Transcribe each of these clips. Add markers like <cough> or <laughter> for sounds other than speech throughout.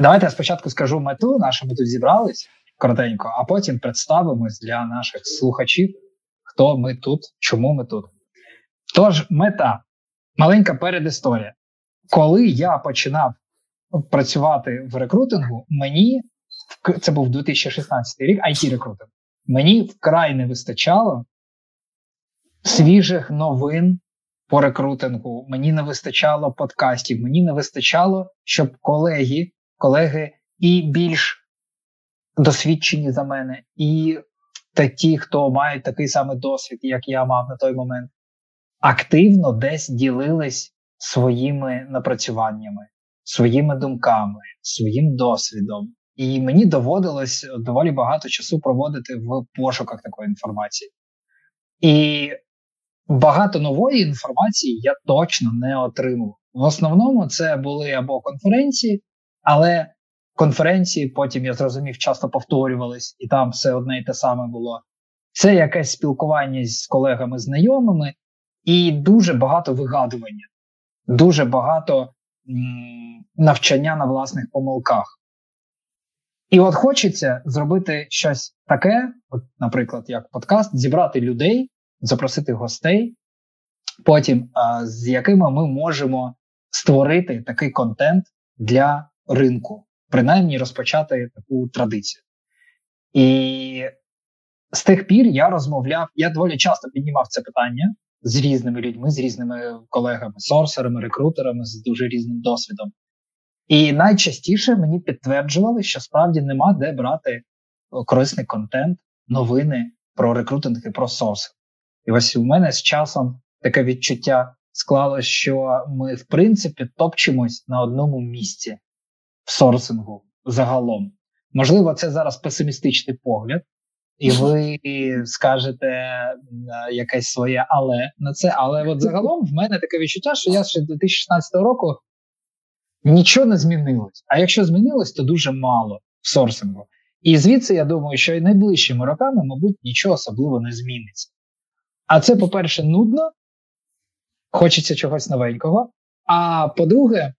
Давайте я спочатку скажу мету, нашу ми тут зібрались коротенько, а потім представимось для наших слухачів, хто ми тут, чому ми тут. Тож, мета маленька передісторія. Коли я починав працювати в рекрутингу, мені це був 2016 рік, it рекрутинг мені вкрай не вистачало свіжих новин по рекрутингу. Мені не вистачало подкастів, мені не вистачало, щоб колеги, колеги і більш досвідчені за мене, і та ті, хто мають такий самий досвід, як я мав на той момент, активно десь ділились своїми напрацюваннями, своїми думками, своїм досвідом. І мені доводилось доволі багато часу проводити в пошуках такої інформації. І багато нової інформації я точно не отримав. В основному це були або конференції, але конференції потім я зрозумів, часто повторювались, і там все одне і те саме було. Це якесь спілкування з колегами, знайомими, і дуже багато вигадування, дуже багато м- навчання на власних помилках. І от хочеться зробити щось таке, от, наприклад, як подкаст, зібрати людей, запросити гостей, потім а, з якими ми можемо створити такий контент для ринку, принаймні розпочати таку традицію. І з тих пір я розмовляв, я доволі часто піднімав це питання з різними людьми, з різними колегами, сорсерами, рекрутерами з дуже різним досвідом. І найчастіше мені підтверджували, що справді нема де брати корисний контент, новини про рекрутинг і про сорсинг. І ось у мене з часом таке відчуття склалося, що ми, в принципі, топчемось на одному місці сорсингу загалом. Можливо, це зараз песимістичний погляд, і ви скажете якесь своє але на це. Але от загалом в мене таке відчуття, що я ще 2016 року нічого не змінилось. А якщо змінилось, то дуже мало в сорсингу. І звідси я думаю, що і найближчими роками, мабуть, нічого особливо не зміниться. А це, по-перше, нудно, хочеться чогось новенького. А по-друге,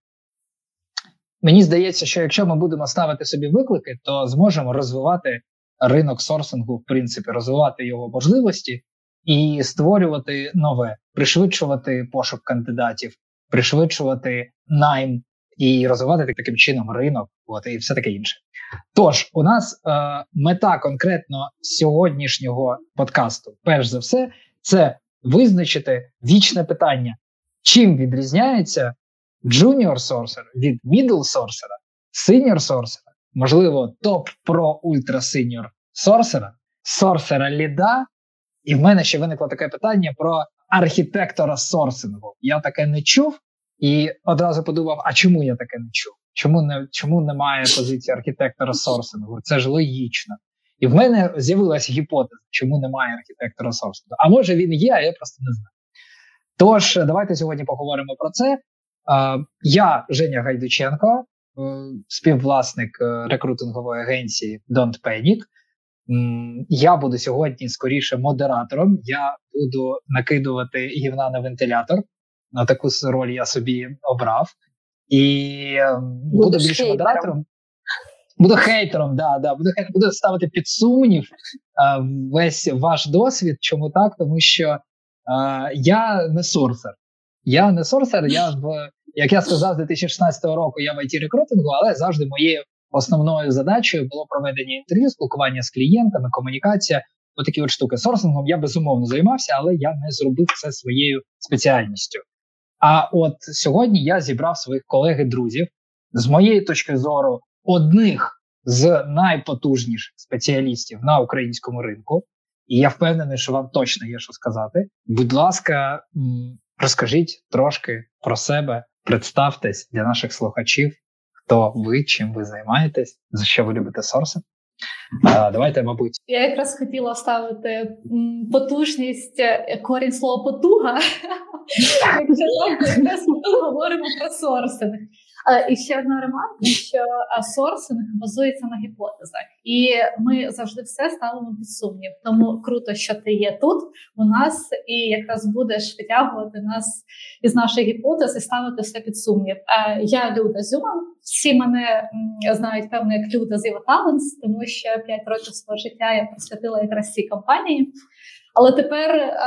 мені здається, що якщо ми будемо ставити собі виклики, то зможемо розвивати ринок сорсингу, в принципі, розвивати його можливості і створювати нове, пришвидшувати пошук кандидатів, пришвидшувати найм і розвивати таким чином ринок, от і все таке інше. Тож у нас е, мета конкретно сьогоднішнього подкасту, перш за все, це визначити вічне питання, чим відрізняється junior sourcer від middle sourcer, senior sourcer, можливо, топ про ультра синьор сорсера, сорсера ліда. І в мене ще виникло таке питання про архітектора сорсингу. Я таке не чув, і одразу подумав: а чому я таке не чув? Чому не чому немає позиції архітектора сорсингу? Це ж логічно. І в мене з'явилася гіпотеза, чому немає архітектора сорсингу. А може він є, а я просто не знаю. Тож, давайте сьогодні поговоримо про це. Я Женя Гайдученко, е, співвласник е, рекрутингової агенції Don't Panic. Я буду сьогодні скоріше модератором. Я буду накидувати гівна на вентилятор на таку роль я собі обрав. І ем, буду більше хейтером. модератором. Буду хейтером, да, да, буду буду ставити під сумнів весь ваш досвід. Чому так? Тому що а, я не сорсер. Я не сорсер, я в як я сказав, з 2016 року я в it рекрутингу, але завжди моєю основною задачею було проведення інтерв'ю, спілкування з клієнтами, комунікація. Отакі от штуки. Сорсингом я безумовно займався, але я не зробив це своєю спеціальністю. А от сьогодні я зібрав своїх колег і друзів з моєї точки зору, одних з найпотужніших спеціалістів на українському ринку. І я впевнений, що вам точно є що сказати. Будь ласка, розкажіть трошки про себе, представтесь для наших слухачів, хто ви, чим ви займаєтесь, за що ви любите сорси. Давайте, мабуть, я якраз хотіла ставити потужність е, корінь слова потуга. <laughs> Якщо ми говоримо про сорсинг. І ще одна ремарка, що сорсинг базується на гіпотезах, і ми завжди все ставимо під сумнів. Тому круто, що ти є тут у нас, і якраз будеш витягувати нас із нашої гіпотези, ставити все під сумнів. Я Люда Зюма. Всі мене знають певно як Люда з Таленс, тому що 5 років свого життя я присвятила якраз цій компанії. Але тепер е,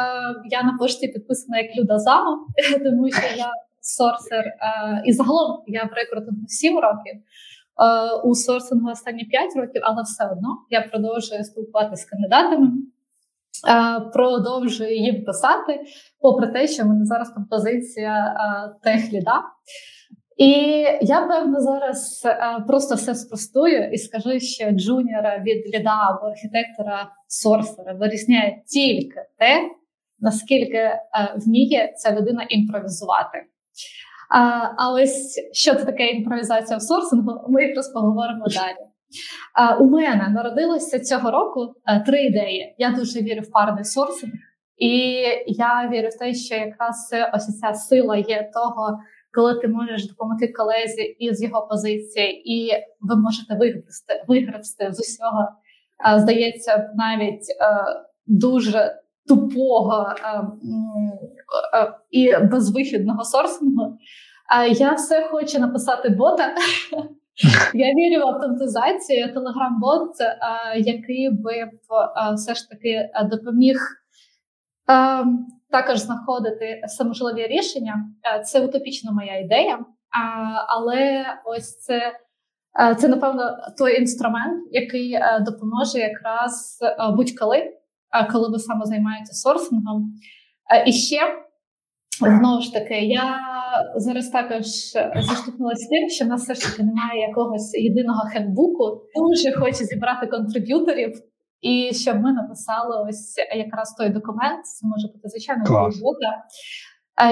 я на пошті підписана як Люда Зама, <laughs> тому що я сорсер, е, і загалом я в рекрутингу 7 років. Е, у сорсингу останні 5 років, але все одно я продовжую спілкуватися з кандидатами, е, продовжую їм писати, попри те, що в мене зараз там позиція техліда. І я певно зараз просто все спростую і скажу, що джуніора від ліда або архітектора сорсера вирізняє тільки те, наскільки вміє ця людина імпровізувати. А, ось що це таке імпровізація в сорсингу, ми якраз поговоримо далі. У мене народилося цього року е, три ідеї. Я дуже вірю в парний сорсинг, і я вірю в те, що якраз ось ця сила є того, коли ти можеш допомогти колезі із його позиції, і ви можете виграти виграти з усього, здається, навіть дуже тупого і безвихідного сорсингу. А я все хочу написати бота. <laughs> Я вірю в автоматизацію, телеграм-бот, який би все ж таки допоміг також знаходити саможливі рішення. Це утопічна моя ідея, але ось це. Це, напевно, той інструмент, який допоможе якраз будь-коли, коли ви саме займаєтеся сорсингом. І ще знову ж таки, я зараз також зіштовхнулася тим, що в нас все ж таки немає якогось єдиного хендбуку. Дуже хочу зібрати контриб'юторів. І щоб ми написали ось якраз той документ, це може бути звичайно робота,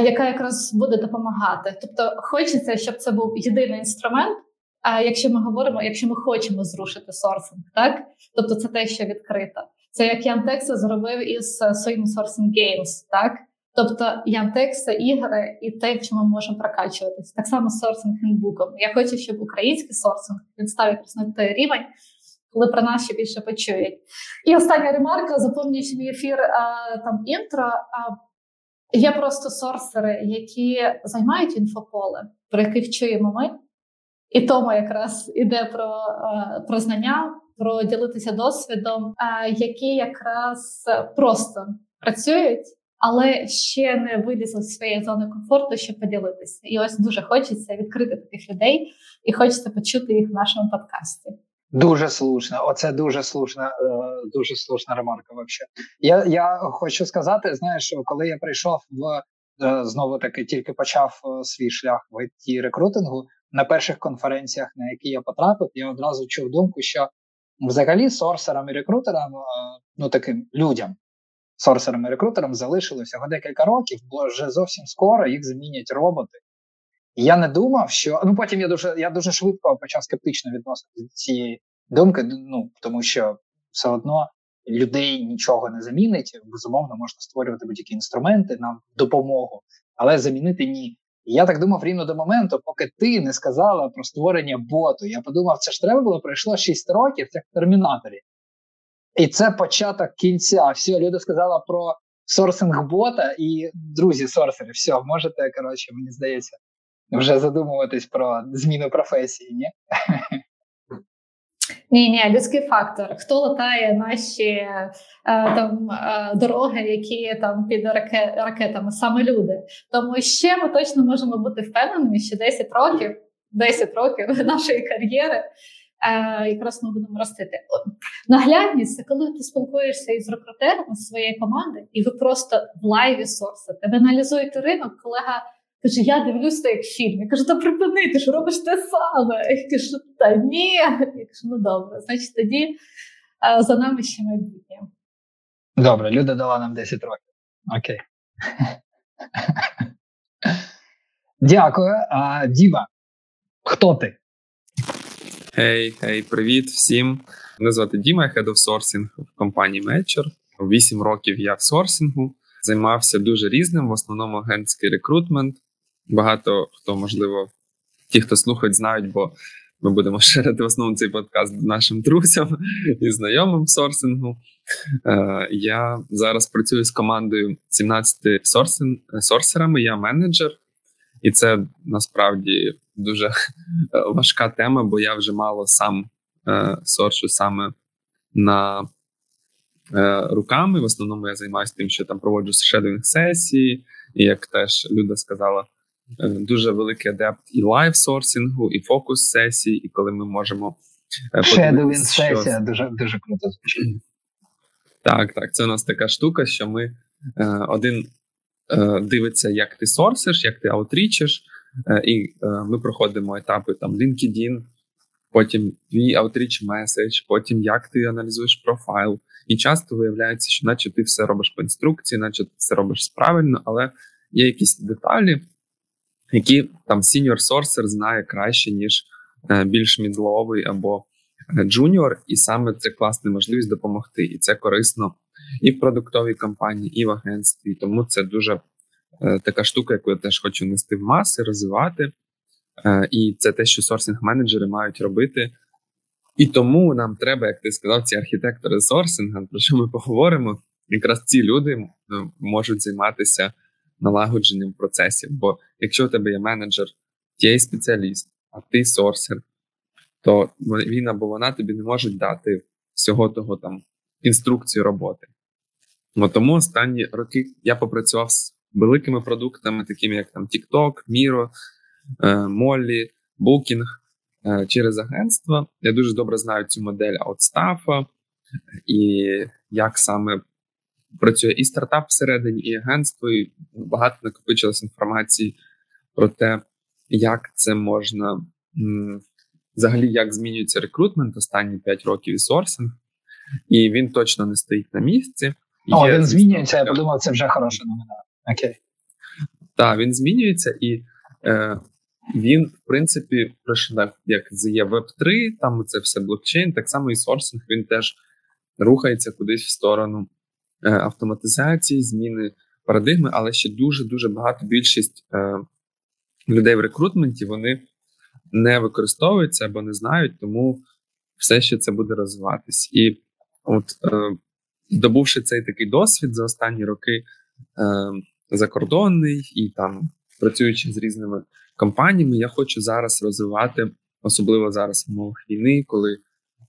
яка якраз буде допомагати. Тобто, хочеться, щоб це був єдиний інструмент. А якщо ми говоримо, якщо ми хочемо зрушити сорсинг, так тобто це те, що відкрито. Це як Яндекс зробив із своїм Sourcing Games, так тобто Яндекс це ігри і те, в чому ми можемо прокачуватись. Так само з сорсинг хендбуком. Я хочу, щоб український сорсинг він став якраз на той рівень, коли про нас ще більше почують. І остання ремарка, заповнюючи мій ефір а, там інтро. А, Є просто сорсери, які займають інфополе, про яких чуємо ми, і тому якраз іде про про знання, про ділитися досвідом, які якраз просто працюють, але ще не вилізли з своєї зони комфорту, щоб поділитися. І ось дуже хочеться відкрити таких людей, і хочеться почути їх в нашому подкасті. Дуже слушно, оце дуже слушна, е, дуже слушна ремарка. Вообще. Я я хочу сказати, знаєш, коли я прийшов в е, знову таки, тільки почав е, свій шлях в it рекрутингу на перших конференціях, на які я потрапив, я одразу чув думку, що взагалі сорсерам і рекрутерам, ну таким людям, сорсерам і рекрутерам залишилося всього декілька років, бо вже зовсім скоро їх замінять роботи. Я не думав, що ну потім я дуже я дуже швидко почав скептично відноситися до цієї думки. Ну тому що все одно людей нічого не замінить. Безумовно, можна створювати будь-які інструменти на допомогу, але замінити ні. Я так думав рівно до моменту, поки ти не сказала про створення боту. Я подумав, це ж треба було пройшло 6 років, як в термінаторі. І це початок кінця. Все, люди сказали про сорсинг бота, і друзі, сорсери, все, можете, коротше, мені здається, вже задумуватись про зміну професії, ні? Ні, ні, людський фактор. Хто латає наші е, там е, дороги, які там під раке, ракетами, саме люди. Тому ще ми точно можемо бути впевненими, що 10 років, 10 років <laughs> нашої кар'єри якраз ми будемо ростити. Наглядність це коли ти спілкуєшся із рекрутерами своєї команди, і ви просто в лайві сорсите. Ви аналізуєте ринок, колега. Каже, я дивлюся як фільм. Я кажу, та припини, ти ж робиш те саме. Я кажу, та ні. Я кажу, ну добре, значить тоді а, за нами ще майбутнє. Добре, Люда дала нам 10 років. Окей. <laughs> Дякую. А, Діма, хто ти? Гей, hey, привіт всім. Мене звати Діма, я Head of Sourcing в компанії Matcher. Вісім років я в сорсингу. Займався дуже різним, в основному агентський рекрутмент. Багато хто, можливо, ті, хто слухають, знають, бо ми будемо <laughs> ширити в основному цей подкаст нашим друзям і знайомим в сорсингу. Е, я зараз працюю з командою 17 сорсин, сорсерами. Я менеджер, і це насправді дуже важка тема, бо я вже мало сам е, соршу саме на е, руками. В основному я займаюся тим, що там проводжу shadowing сесії, і як теж Люда сказала. Е, дуже великий адепт і live-сорсингу, і фокус сесій, і коли ми можемо Shadowing сесія дуже дуже круто звучить. Так, так. Це у нас така штука, що ми е, один е, дивиться, як ти сорсиш, як ти аутрічиш, е, і е, ми проходимо етапи там LinkedIn, потім твій outreach message, потім як ти аналізуєш профайл. І часто виявляється, що наче ти все робиш по інструкції, наче ти все робиш правильно, але є якісь деталі, які там senior sourcer знає краще, ніж е, більш мідловий або е, junior, і саме це класна можливість допомогти. І це корисно і в продуктовій компанії, і в агентстві. Тому це дуже е, така штука, яку я теж хочу нести в маси, розвивати. І це те, що сорсинг-менеджери мають робити. І тому нам треба, як ти сказав, ці архітектори сорсинга, про що ми поговоримо. Якраз ці люди можуть займатися налагодженням процесів. Бо якщо у тебе є менеджер, TA спеціаліст, а ти сорсер, то він або вона тобі не можуть дати всього того там інструкцію роботи. Ну, тому останні роки я попрацював з великими продуктами, такими як там TikTok, Miro, Molly, Booking е, через агентство. Я дуже добре знаю цю модель аутстафа і як саме працює і стартап всередині, і агентство, і багато накопичилось інформації про те, як це можна взагалі як змінюється рекрутмент останні 5 років і сорсинг, і він точно не стоїть на місці. О, Є, він змінюється. Я подумав, це вже хороша новина. Окей. Так, він змінюється і. Е, він, в принципі, як є Web 3, там це все блокчейн, так само і сорсинг, він теж рухається кудись в сторону Е, автоматизації, зміни парадигми, але ще дуже дуже багато більшість е, людей в рекрутменті вони не використовуються або не знають, тому все ще це буде розвиватись. І от е, здобувши цей такий досвід за останні роки закордонний і там працюючи з різними компаніями, я хочу зараз розвивати, особливо зараз в умовах війни, коли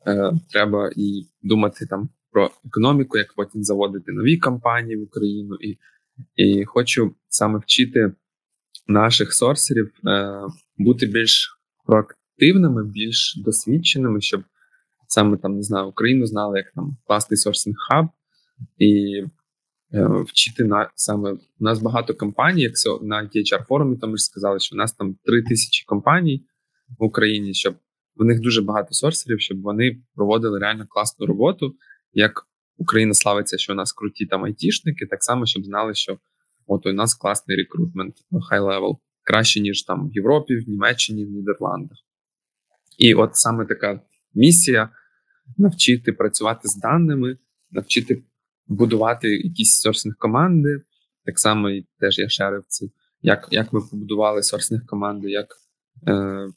е, треба і думати там про економіку, як потім заводити нові компанії в Україну, і і хочу саме вчити наших сорсерів е, бути більш проактивними, більш досвідченими, щоб саме там не знаю, Україну знали як там класний сорсинг хаб. І е, вчити на саме у нас багато компаній, як на hr форумі тому ж сказали, що у нас там три тисячі компаній в Україні, щоб в них дуже багато сорсерів, щоб вони проводили реально класну роботу. Як Україна славиться, що у нас круті там айтішники, так само, щоб знали, що от у нас класний рекрутмент high level, краще, ніж там в Європі, в Німеччині, в Нідерландах. І от саме така місія навчити працювати з даними, навчити будувати якісь сорсинг команди. Так само і теж я шерив це, як як ми побудували сорсинг команди, як е,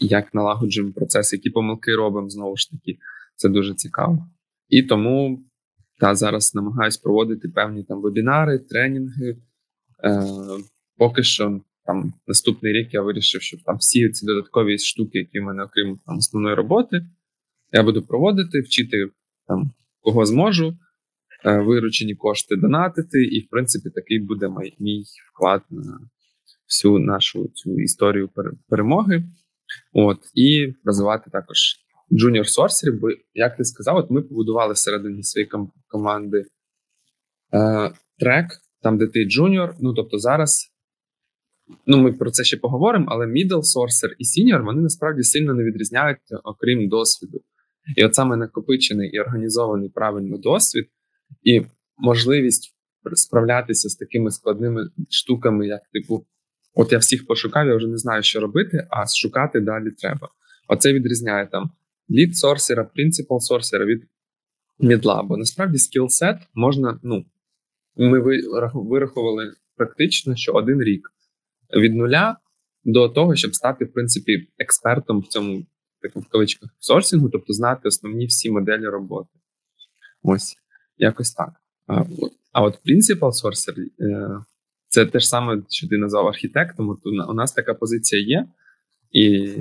як налагоджуємо процеси, які помилки робимо знову ж таки. Це дуже цікаво. І тому та зараз намагаюсь проводити певні там вебінари, тренінги. Е, Поки що там наступний рік я вирішив, що там всі ці додаткові штуки, які в мене, окрім там основної роботи, я буду проводити, вчити там кого зможу, е, виручені кошти донатити, і, в принципі, такий буде мій, мій вклад на всю нашу цю історію перемоги. От, І розвивати також junior сорсерів, бо, як ти сказав, от ми побудували всередині своєї ком- команди е, трек, там, де ти junior. Ну тобто зараз. Ну, ми про це ще поговоримо, але middle sourcer і senior, вони насправді сильно не відрізняються, окрім досвіду. І от саме накопичений і організований правильно досвід, і можливість справлятися з такими складними штуками, як типу, от я всіх пошукав, я вже не знаю, що робити, а шукати далі треба. Оце відрізняє там лід сорсера, принципал сорсера від мідла. Бо насправді скілсет можна, ну, ми вирахували практично, що один рік від нуля до того, щоб стати в принципі експертом в цьому такому в кавичках сорсингу, тобто знати основні всі моделі роботи. Ось якось так. А а от Principal Sourcer е, це те ж саме, що ти назвав архітектом. От у нас така позиція є, і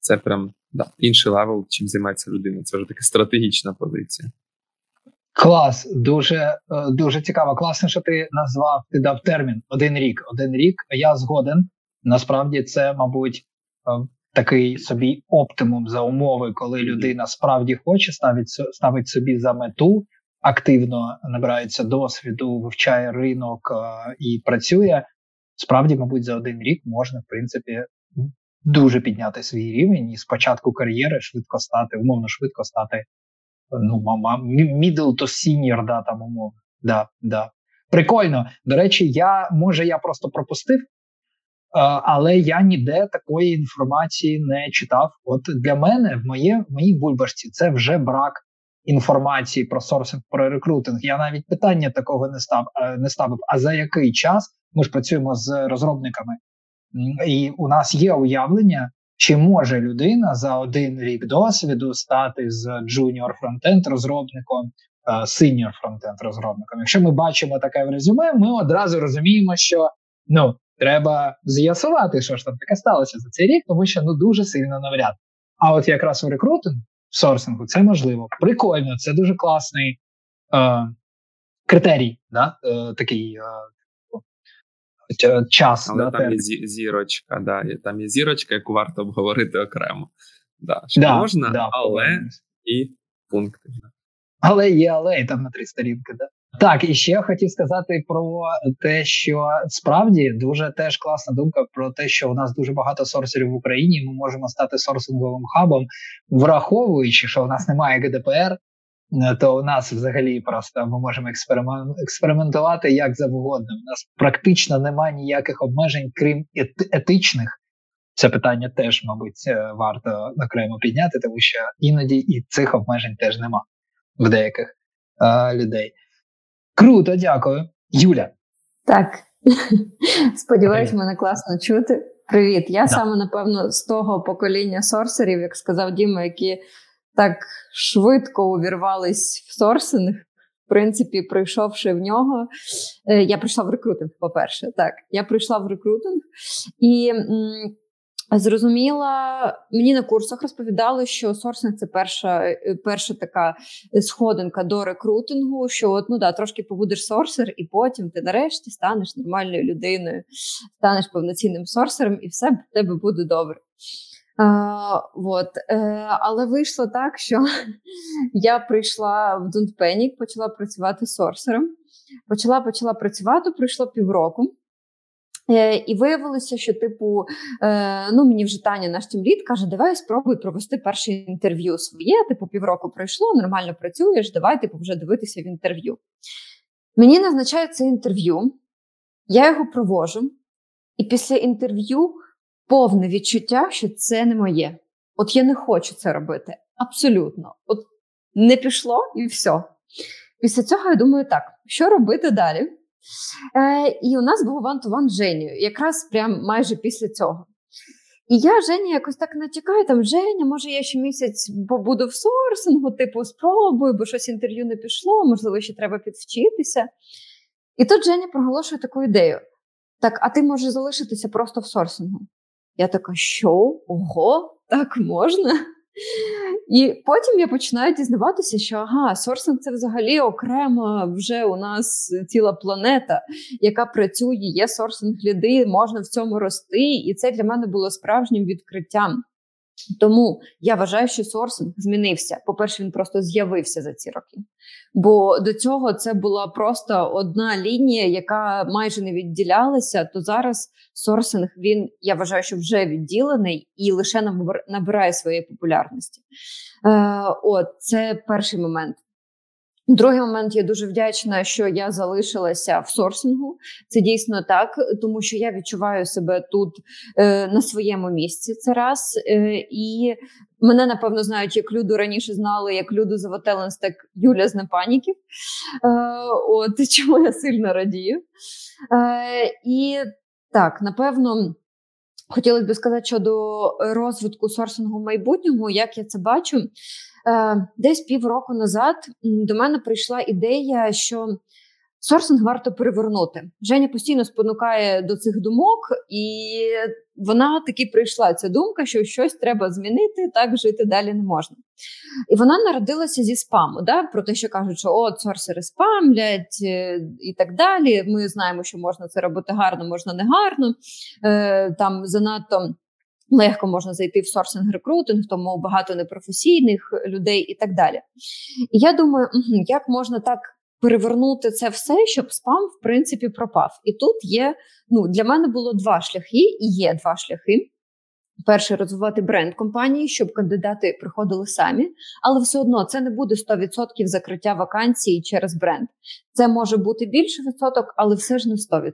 це прям да, інший level, чим займається людина. Це вже така стратегічна позиція. Клас, дуже е, дуже цікаво. Класно, що ти назвав, ти дав термін один рік. Один рік. Я згоден. Насправді, це, мабуть, е, такий собі оптимум за умови, коли людина справді хоче ставить ставить собі за мету, активно набирається досвіду, вивчає ринок е, і працює. Справді, мабуть, за один рік можна, в принципі, дуже підняти свій рівень і спочатку кар'єри швидко стати, умовно швидко стати. Ну, мама, middle to senior, да, там умовно. Да, да. Прикольно. До речі, я може я просто пропустив, але я ніде такої інформації не читав. От для мене в моє моїй бульбашці це вже брак інформації про сорсинг, про рекрутинг. Я навіть питання такого не став е, не ставив. А за який час ми ж працюємо з розробниками, і у нас є уявлення, чи може людина за один рік досвіду стати з junior фронтенд розробником, е, senior фронтенд розробником. Якщо ми бачимо таке в резюме, ми одразу розуміємо, що ну треба з'ясувати, що ж там таке сталося за цей рік, тому що ну дуже сильно навряд. А от якраз у рекрутингу, в сорсингу, це можливо. Прикольно, це дуже класний е, критерій, да? е, такий е, час. Але да, там є зірочка, да, там є зірочка, яку варто обговорити окремо. Да, що да, Можна, да, але і пункти. Але є але і там на три сторінки, да. Так, і ще хотів сказати про те, що справді дуже теж класна думка про те, що у нас дуже багато сорсерів в Україні. Ми можемо стати сорсинговим хабом, враховуючи, що у нас немає ГДПР, то у нас взагалі просто ми можемо експериментувати як завгодно. У нас практично немає ніяких обмежень, крім етичних. Це питання теж, мабуть, е, варто окремо підняти, тому що іноді і цих обмежень теж нема в деяких а, людей. Круто, дякую. Юля. Так. <laughs> Сподіваюсь, мене класно чути. Привіт. Я да. саме, напевно, з того покоління сорсерів, як сказав Діма, які так швидко увірвались в сорсинг. В принципі, прийшовши в нього, е, я прийшла в рекрутинг, по-перше. Так, я прийшла в рекрутинг і. Зрозуміла, мені на курсах розповідали, що сорсинг це перша е, перша така сходинка до рекрутингу. Що от ну да, трошки побудеш сорсер, і потім ти нарешті станеш нормальною людиною, станеш повноцінним сорсером, і все в тебе буде добре. А, вот. Е, Але вийшло так, що <laughs> я прийшла в Don't Panic, почала працювати сорсером. Почала почала працювати, пройшло півроку. Е, і виявилося, що, типу, е, ну мені вже Таня, наш тімліт, каже, давай спробуй провести перше інтерв'ю своє. Типу, півроку пройшло, нормально працюєш, давай типу, вже дивитися в інтерв'ю. Мені назначають це інтерв'ю, я його провожу, і після інтерв'ю повне відчуття, що це не моє. От я не хочу це робити. Абсолютно. От не пішло і все. Після цього я думаю, так, що робити далі? Е, І у нас був ван-ту-ван з Женєю, якраз прям майже після цього. І я Жені якось так натякаю, там Женя, може, я ще місяць побуду в сорсингу, типу, спробую, бо щось інтерв'ю не пішло, можливо, ще треба підвчитися. І тут Женя проголошує таку ідею: так, а ти можеш залишитися просто в сорсингу. Я така, що? Ого, так можна? І потім я починаю дізнаватися, що ага, сорсинг це взагалі окрема вже у нас ціла планета, яка працює, є сорсинг ліди, можна в цьому рости. І це для мене було справжнім відкриттям. Тому я вважаю, що сорсинг змінився. По-перше, він просто з'явився за ці роки. Бо до цього це була просто одна лінія, яка майже не відділялася. То зараз сорсинг він я вважаю, що вже відділений і лише набирає своєї популярності. Е, От це перший момент. Другий момент я дуже вдячна, що я залишилася в сорсингу. Це дійсно так, тому що я відчуваю себе тут е, на своєму місці. Це раз е, і мене напевно знають як люду раніше знали, як люду Завотеленс, так Юля з Непаніків. Е, От <laughs> чому я сильно радію. Е, І так, напевно. хотілося б сказати щодо розвитку сорсингу майбутнього, як я це бачу. Е, десь півроку назад до мене прийшла ідея, що сорсинг варто перевернути. Женя постійно спонукає до цих думок, і вона таки прийшла ця думка, що щось треба змінити, так жити далі не можна. І вона народилася зі спаму, да? про те, що кажуть, що от сорсери спамлять е, і так далі. Ми знаємо, що можна це робити гарно, можна не гарно. Е, Там занадто. Легко можна зайти в сорсинг рекрутинг, тому багато непрофесійних людей і так далі. І я думаю, як можна так перевернути це все, щоб спам в принципі пропав. І тут є ну для мене було два шляхи, і є два шляхи. Перше, розвивати бренд компанії, щоб кандидати приходили самі, але все одно це не буде 100% закриття вакансій через бренд. Це може бути більше відсоток, але все ж не 100%.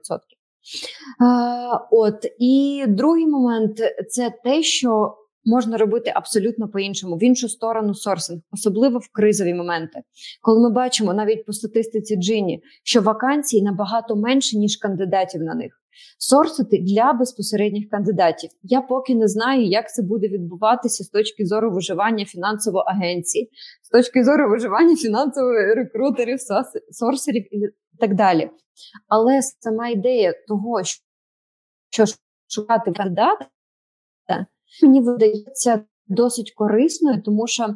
А, От і другий момент це те, що можна робити абсолютно по-іншому в іншу сторону сорсинг, особливо в кризові моменти, коли ми бачимо навіть по статистиці Джині, що вакансій набагато менше ніж кандидатів на них. Сорсити для безпосередніх кандидатів. Я поки не знаю, як це буде відбуватися з точки зору виживання фінансової агенції, з точки зору виживання фінансових рекрутерів, сорсерів так далі. Але сама ідея того, що шукати кандидата, мені видається досить корисною, тому що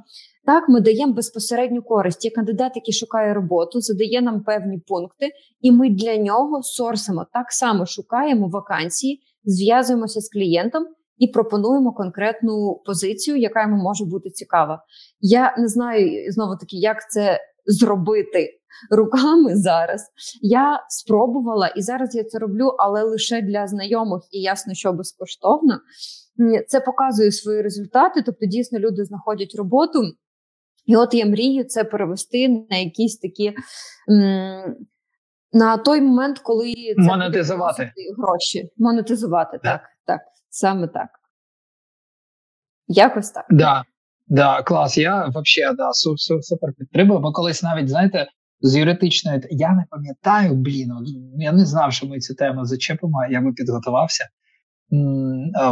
так ми даємо безпосередню користь. Є кандидат, який шукає роботу, задає нам певні пункти, і ми для нього сорсимо так само шукаємо вакансії, зв'язуємося з клієнтом. І пропонуємо конкретну позицію, яка йому може бути цікава. Я не знаю знову таки, як це зробити руками зараз. Я спробувала і зараз я це роблю, але лише для знайомих і ясно, що безкоштовно це показує свої результати. Тобто, дійсно, люди знаходять роботу, і от я мрію це перевести на якісь такі. На той момент, коли це монетизувати гроші, монетизувати, так, так, саме так. Якось так. Да, да, клас. Я взагалі да, супер підтримую, бо колись навіть, знаєте, з юридичної я не пам'ятаю, блін, я не знав, що ми цю тему зачепимо, я би підготувався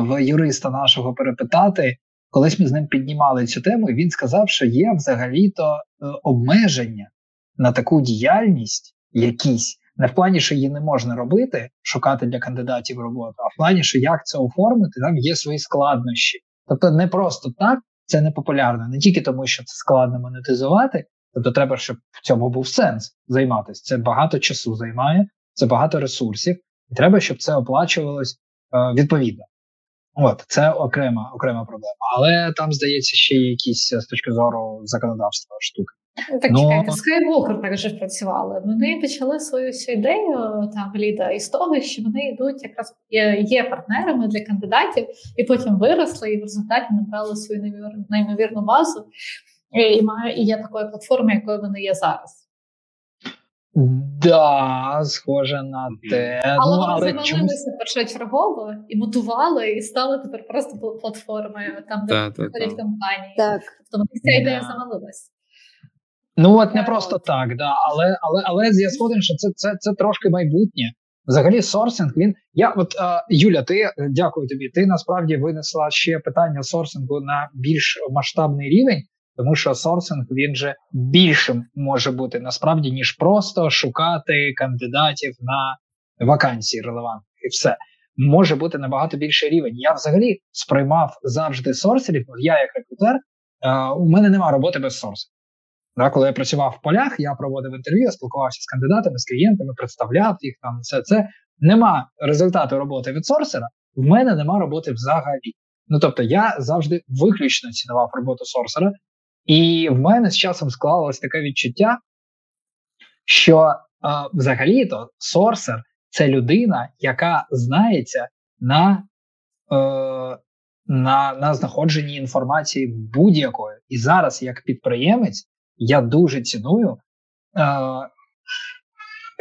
в юриста нашого перепитати. Колись ми з ним піднімали цю тему, і він сказав, що є взагалі-то е, обмеження на таку діяльність, якісь не в плані, що її не можна робити, шукати для кандидатів роботу, а в плані, що як це оформити, там є свої складнощі. Тобто, не просто так це не популярно, не тільки тому, що це складно монетизувати, тобто треба, щоб в цьому був сенс займатися. Це багато часу займає, це багато ресурсів, і треба, щоб це оплачувалось Е, відповідно. От це окрема окрема проблема. Але там здається ще якісь е, з точки зору законодавства штуки. Так Но... чекайте, Skywalker також працювали. Вони почали свою всю ідею там ліда із того, що вони йдуть якраз є партнерами для кандидатів, і потім виросли, і в результаті набрали свою неймовірну базу. І має і є такою платформою, якою вони є зараз. Да, схоже на те. Але ну, вони завалилися чомусь... першочергово і мотували, і стали тепер просто платформою, там, де приходять компанії. Так. Тобто ця ідея да. завалилась. Ну от не просто так, да. Але але, але я згоден, що це це, це трошки майбутнє. Взагалі, сорсинг. Він я от а, Юля, ти дякую тобі. Ти насправді винесла ще питання сорсингу на більш масштабний рівень. Тому що сорсинг він же більшим може бути насправді ніж просто шукати кандидатів на вакансії релевантних і все може бути набагато більший рівень. Я взагалі сприймав завжди сорсерів. Я як рекрутер, е, у мене немає роботи без сорсу. Да, коли я працював в полях, я проводив інтерв'ю, спілкувався з кандидатами, з клієнтами, представляв їх там. Все це нема результату роботи від сорсера. В мене нема роботи взагалі. Ну тобто, я завжди виключно цінував роботу сорсера, і в мене з часом склалось таке відчуття, що е, взагалі-то сорсер це людина, яка знається на е, на, на знаходженні інформації будь-якої. І зараз, як підприємець, я дуже ціную, е,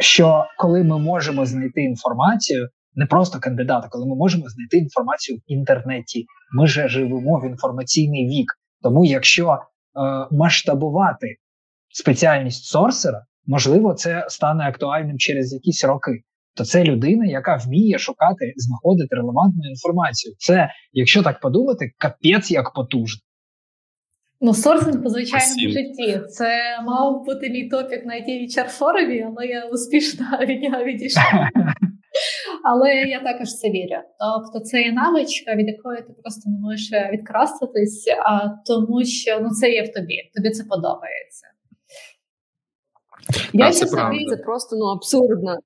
що коли ми можемо знайти інформацію, не просто кандидата, коли ми можемо знайти інформацію в інтернеті, ми же живемо в інформаційний вік. Тому якщо Е, масштабувати спеціальність сорсера, можливо, це стане актуальним через якісь роки. то це людина, яка вміє шукати, знаходити релевантну інформацію. Це, якщо так подумати, капець як потужно. Ну, сорсинг по звичайному житті. Це мав бути мій топік на IT форумі, але я успішно <laughs> від нього відійшла. Але я також це вірю. Тобто це є навичка, від якої ти просто не можеш відкраститись, а тому що ну це є в тобі. Тобі це подобається. Я це, собі... це просто ну абсурдно.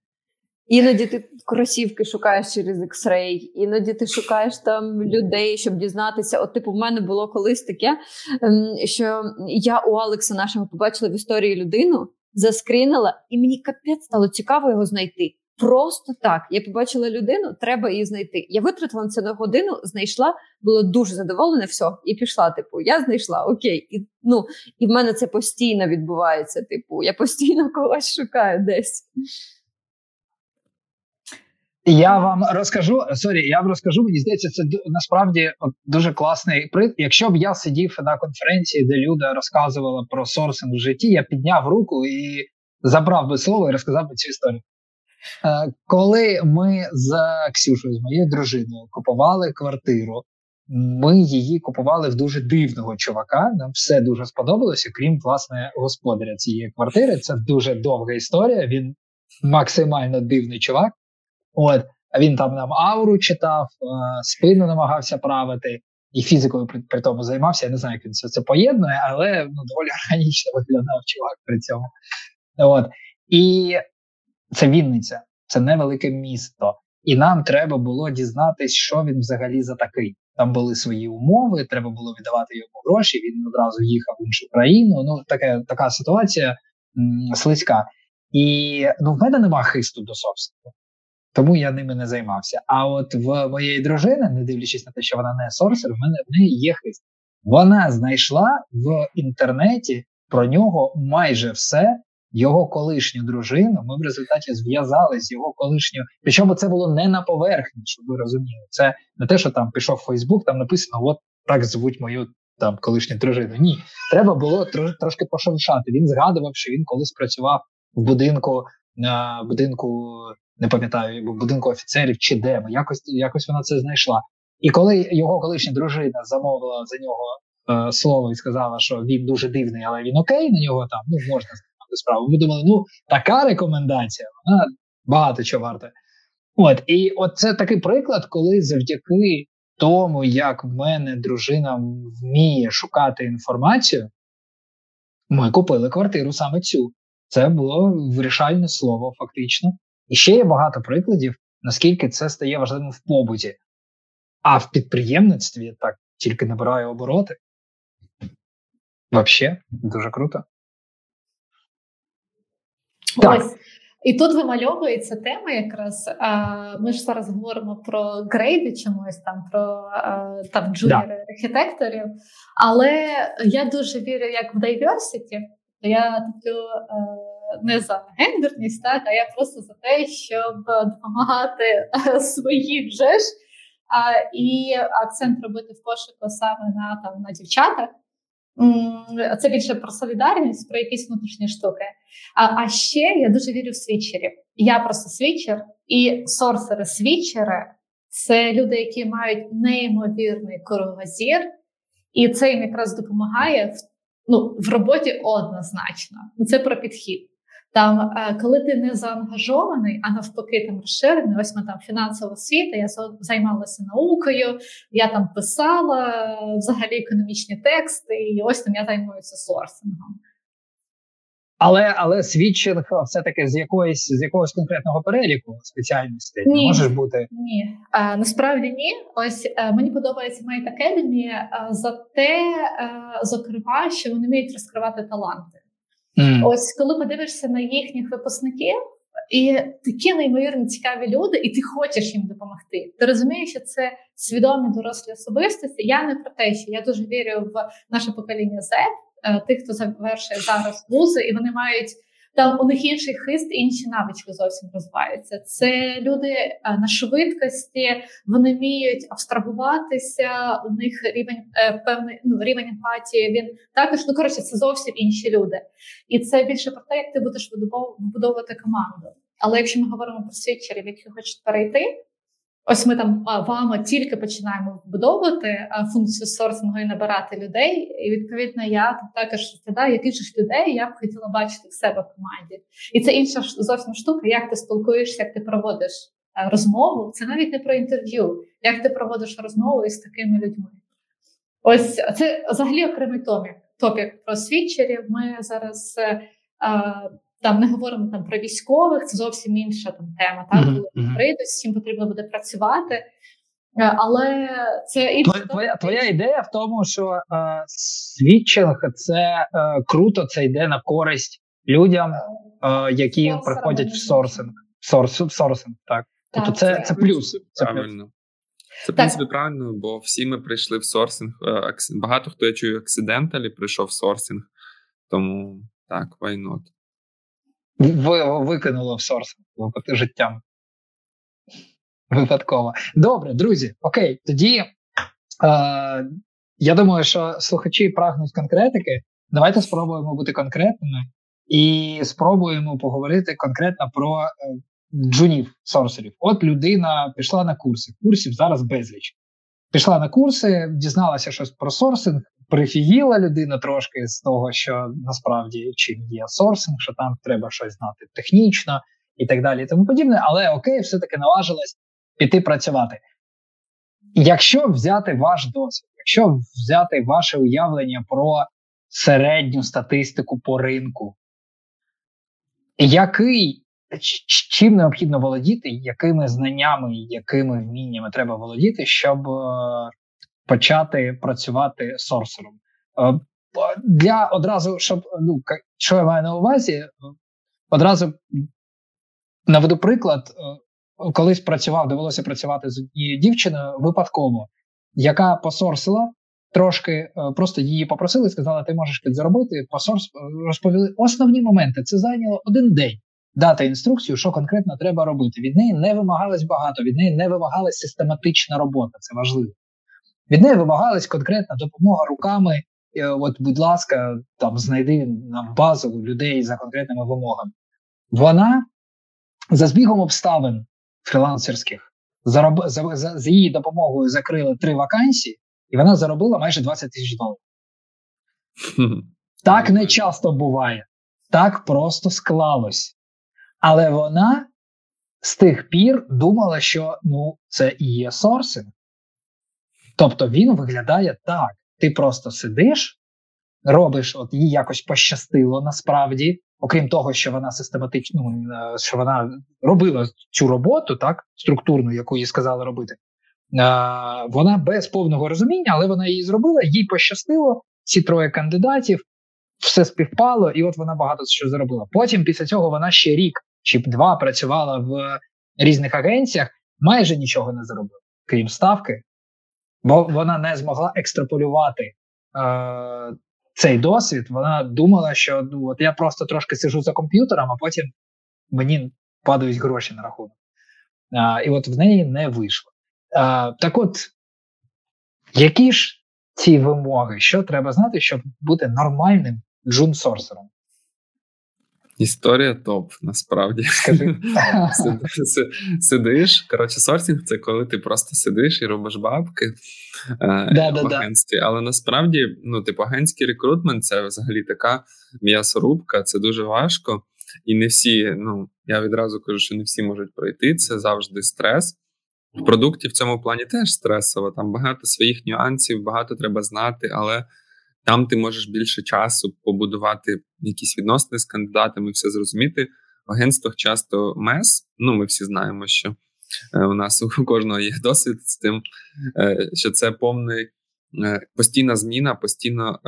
Іноді ти кросівки шукаєш через X-Ray, іноді ти шукаєш там людей, щоб дізнатися. От, типу, в мене було колись таке, ем, що я у Алекса нашого побачила в історії людину, заскрінила, і мені капець стало цікаво його знайти. Просто так. Я побачила людину, треба її знайти. Я витратила на це на годину, знайшла, була дуже задоволена, все, і пішла. Типу, я знайшла окей. І ну, і в мене це постійно відбувається. Типу, я постійно когось шукаю десь. Я вам розкажу sorry, я вам розкажу. Мені здається, це насправді дуже класний приклад. Якщо б я сидів на конференції, де Люда розказувала про сорсинг в житті, я підняв руку і забрав би слово і розказав би цю історію. Е, коли ми з Ксюшою, з моєю дружиною, купували квартиру, ми її купували в дуже дивного чувака. Нам все дуже сподобалося, крім власне господаря цієї квартири. Це дуже довга історія. Він максимально дивний чувак. От, він там нам ауру читав, спину намагався правити, і фізикою при, при тому займався. Я не знаю, як він все це поєднує, але ну, доволі органічно виглядав чувак при цьому. От. І це Вінниця, це невелике місто. І нам треба було дізнатись, що він взагалі за такий. Там були свої умови, треба було віддавати йому гроші. Він одразу їхав в іншу країну. Ну, таке, така ситуація м, слизька. І ну, в мене нема хисту до собственного тому я ними не займався. А от в моєї дружини, не дивлячись на те, що вона не сорсер, в мене в неї є хист. Вона знайшла в інтернеті про нього майже все. Його колишню дружину. Ми в результаті зв'язали з його колишньою. Причому це було не на поверхні, щоб ви розуміли. Це не те, що там пішов Фейсбук, там написано: от так звуть мою там колишню дружину. Ні, треба було трош, трошки пошуршати. Він згадував, що він колись працював в будинку на будинку не пам'ятаю, будинку офіцерів чи де. Якось якось вона це знайшла. І коли його колишня дружина замовила за нього е, слово і сказала, що він дуже дивний, але він окей, на нього там ну можна знати справу. Ми думали, ну така рекомендація, вона багато чого варта. От і от це такий приклад, коли завдяки тому, як в мене дружина вміє шукати інформацію, ми купили квартиру саме цю. Це було вирішальне слово, фактично. І ще є багато прикладів, наскільки це стає важливим в побуті, а в підприємництві так тільки набирає обороти. Взагалі, дуже круто. Так. І тут вимальовується тема, якраз ми ж зараз говоримо про грейди чомусь там, про там джуніори да. архітекторів. Але я дуже вірю, як в diversity. Я топлю не за гендерність, так а я просто за те, щоб допомагати <laughs> своїм же ж а, і акцент робити в пошуку саме на там на дівчатах. Це більше про солідарність, про якісь внутрішні штуки. А а ще я дуже вірю в свічерів. Я просто свічер, і сорсери-свічери це люди, які мають неймовірний кругозір, і це їм якраз допомагає в ну, в роботі однозначно. Це про підхід. Там, е, коли ти не заангажований, а навпаки, там розширений, ось ми там фінансова освіта, я займалася наукою, я там писала взагалі економічні тексти, і ось там я займаюся сорсингом. Але але свідчинг все-таки з якоїсь з якогось конкретного переліку спеціальності ні, може бути ні. А, насправді ні. Ось а, е, мені подобається Майт Academy а, за те, а, зокрема, що вони вміють розкривати таланти. Mm. Ось коли подивишся на їхніх випускників, і такі неймовірно цікаві люди, і ти хочеш їм допомогти. Ти розумієш, що це свідомі дорослі особистості. Я не про те, що я дуже вірю в наше покоління Z, е, тих, хто завершує зараз вузи, і вони мають там у них інший хист, інші навички зовсім розвиваються. Це люди е, на швидкості, вони вміють абстрагуватися. У них рівень е, певний ну, рівень емпатії. Він також ну коротше, це зовсім інші люди, і це більше про те, як ти будеш вибудовувати команду. Але якщо ми говоримо про свідчерів, які хочуть перейти, ось ми там вами тільки починаємо вбудовувати функцію сорсингу і набирати людей. І відповідно я також розглядаю, яких ж людей я б хотіла бачити в себе в команді. І це інша зовсім штука, як ти спілкуєшся, як ти проводиш розмову. Це навіть не про інтерв'ю, як ти проводиш розмову із такими людьми. Ось це взагалі окремий топік, топік про світчерів. Ми зараз. Там не говоримо там про військових, це зовсім інша там тема. Так коли mm-hmm. прийдуть, з цим потрібно буде працювати. Е, але це і твоя, твоя твоя ідея в тому, що е, switching це е, круто, це йде на користь людям, е, які Сорсерами приходять в сорсинг. Сорс, в сорсинг, так. так тобто це, це, це плюс. Це правильно. Це в принципі правильно, бо всі ми прийшли в сорсинг. Е, багато хто я чую, аксиденталі прийшов в сорсинг, тому так, why not ви, викинуло в сорс життям. Випадково. Добре, друзі. Окей, тоді е, я думаю, що слухачі прагнуть конкретики. Давайте спробуємо бути конкретними і спробуємо поговорити конкретно про е, джунів сорсерів. От людина пішла на курси. Курсів зараз безліч. Пішла на курси, дізналася щось про сорсинг, прифігіла людина трошки з того, що насправді чим є сорсинг, що там треба щось знати технічно і так далі, і тому подібне. Але окей, все-таки наважилась піти працювати. Якщо взяти ваш досвід, якщо взяти ваше уявлення про середню статистику по ринку, який чим необхідно володіти, якими знаннями, якими вміннями треба володіти, щоб е, почати працювати сорсером. Е, для одразу, щоб ну що я маю на увазі, одразу наведу приклад, е, колись працював, довелося працювати з однією дівчиною випадково, яка посорсила. Трошки е, просто її попросили, сказали, ти можеш підзаробити. Посорс розповіли основні моменти. Це зайняло один день дати інструкцію, що конкретно треба робити. Від неї не вимагалось багато, від неї не вимагалась систематична робота. Це важливо. Від неї вимагалась конкретна допомога руками. От, будь ласка, там знайди нам базу людей за конкретними вимогами. Вона за збігом обставин фрілансерських за, за, за її допомогою закрили три вакансії, і вона заробила майже 20 тисяч доларів. Так не часто буває, так просто склалось. Але вона з тих пір думала, що ну, це і є сорсинг. Тобто він виглядає так: ти просто сидиш, робиш, от їй якось пощастило насправді, окрім того, що вона систематично ну, е, що вона робила цю роботу, так, структурну, яку їй сказали робити. Вона без повного розуміння, але вона її зробила, їй пощастило, ці троє кандидатів, все співпало, і от вона багато що заробила. Потім, після цього, вона ще рік чи два працювала в різних агенціях, майже нічого не заробила, крім ставки, бо вона не змогла екстраполювати е, цей досвід. Вона думала, що ну от я просто трошки сижу за комп'ютером, а потім мені падають гроші на рахунок. Е, і от в неї не вийшло. Е, так от, які ж ці вимоги, що треба знати, щоб бути нормальним джун-сорсером? Історія топ, насправді. <laughs> Сидиш. Коротше, сорсінг це коли ти просто сидиш і робиш бабки е, в агентстві. Але насправді, ну, типу, агентський рекрутмент це взагалі така м'ясорубка, це дуже важко. І не всі, ну я відразу кажу, що не всі можуть пройти. Це завжди стрес. В продукті в цьому плані теж стресово. Там багато своїх нюансів, багато треба знати, але там ти можеш більше часу побудувати якісь відносини з кандидатами, все зрозуміти. В агентствах часто мес. Ну, ми всі знаємо, що е, у нас <laughs> у кожного є досвід з тим, е, що це повний е, постійна зміна, постійно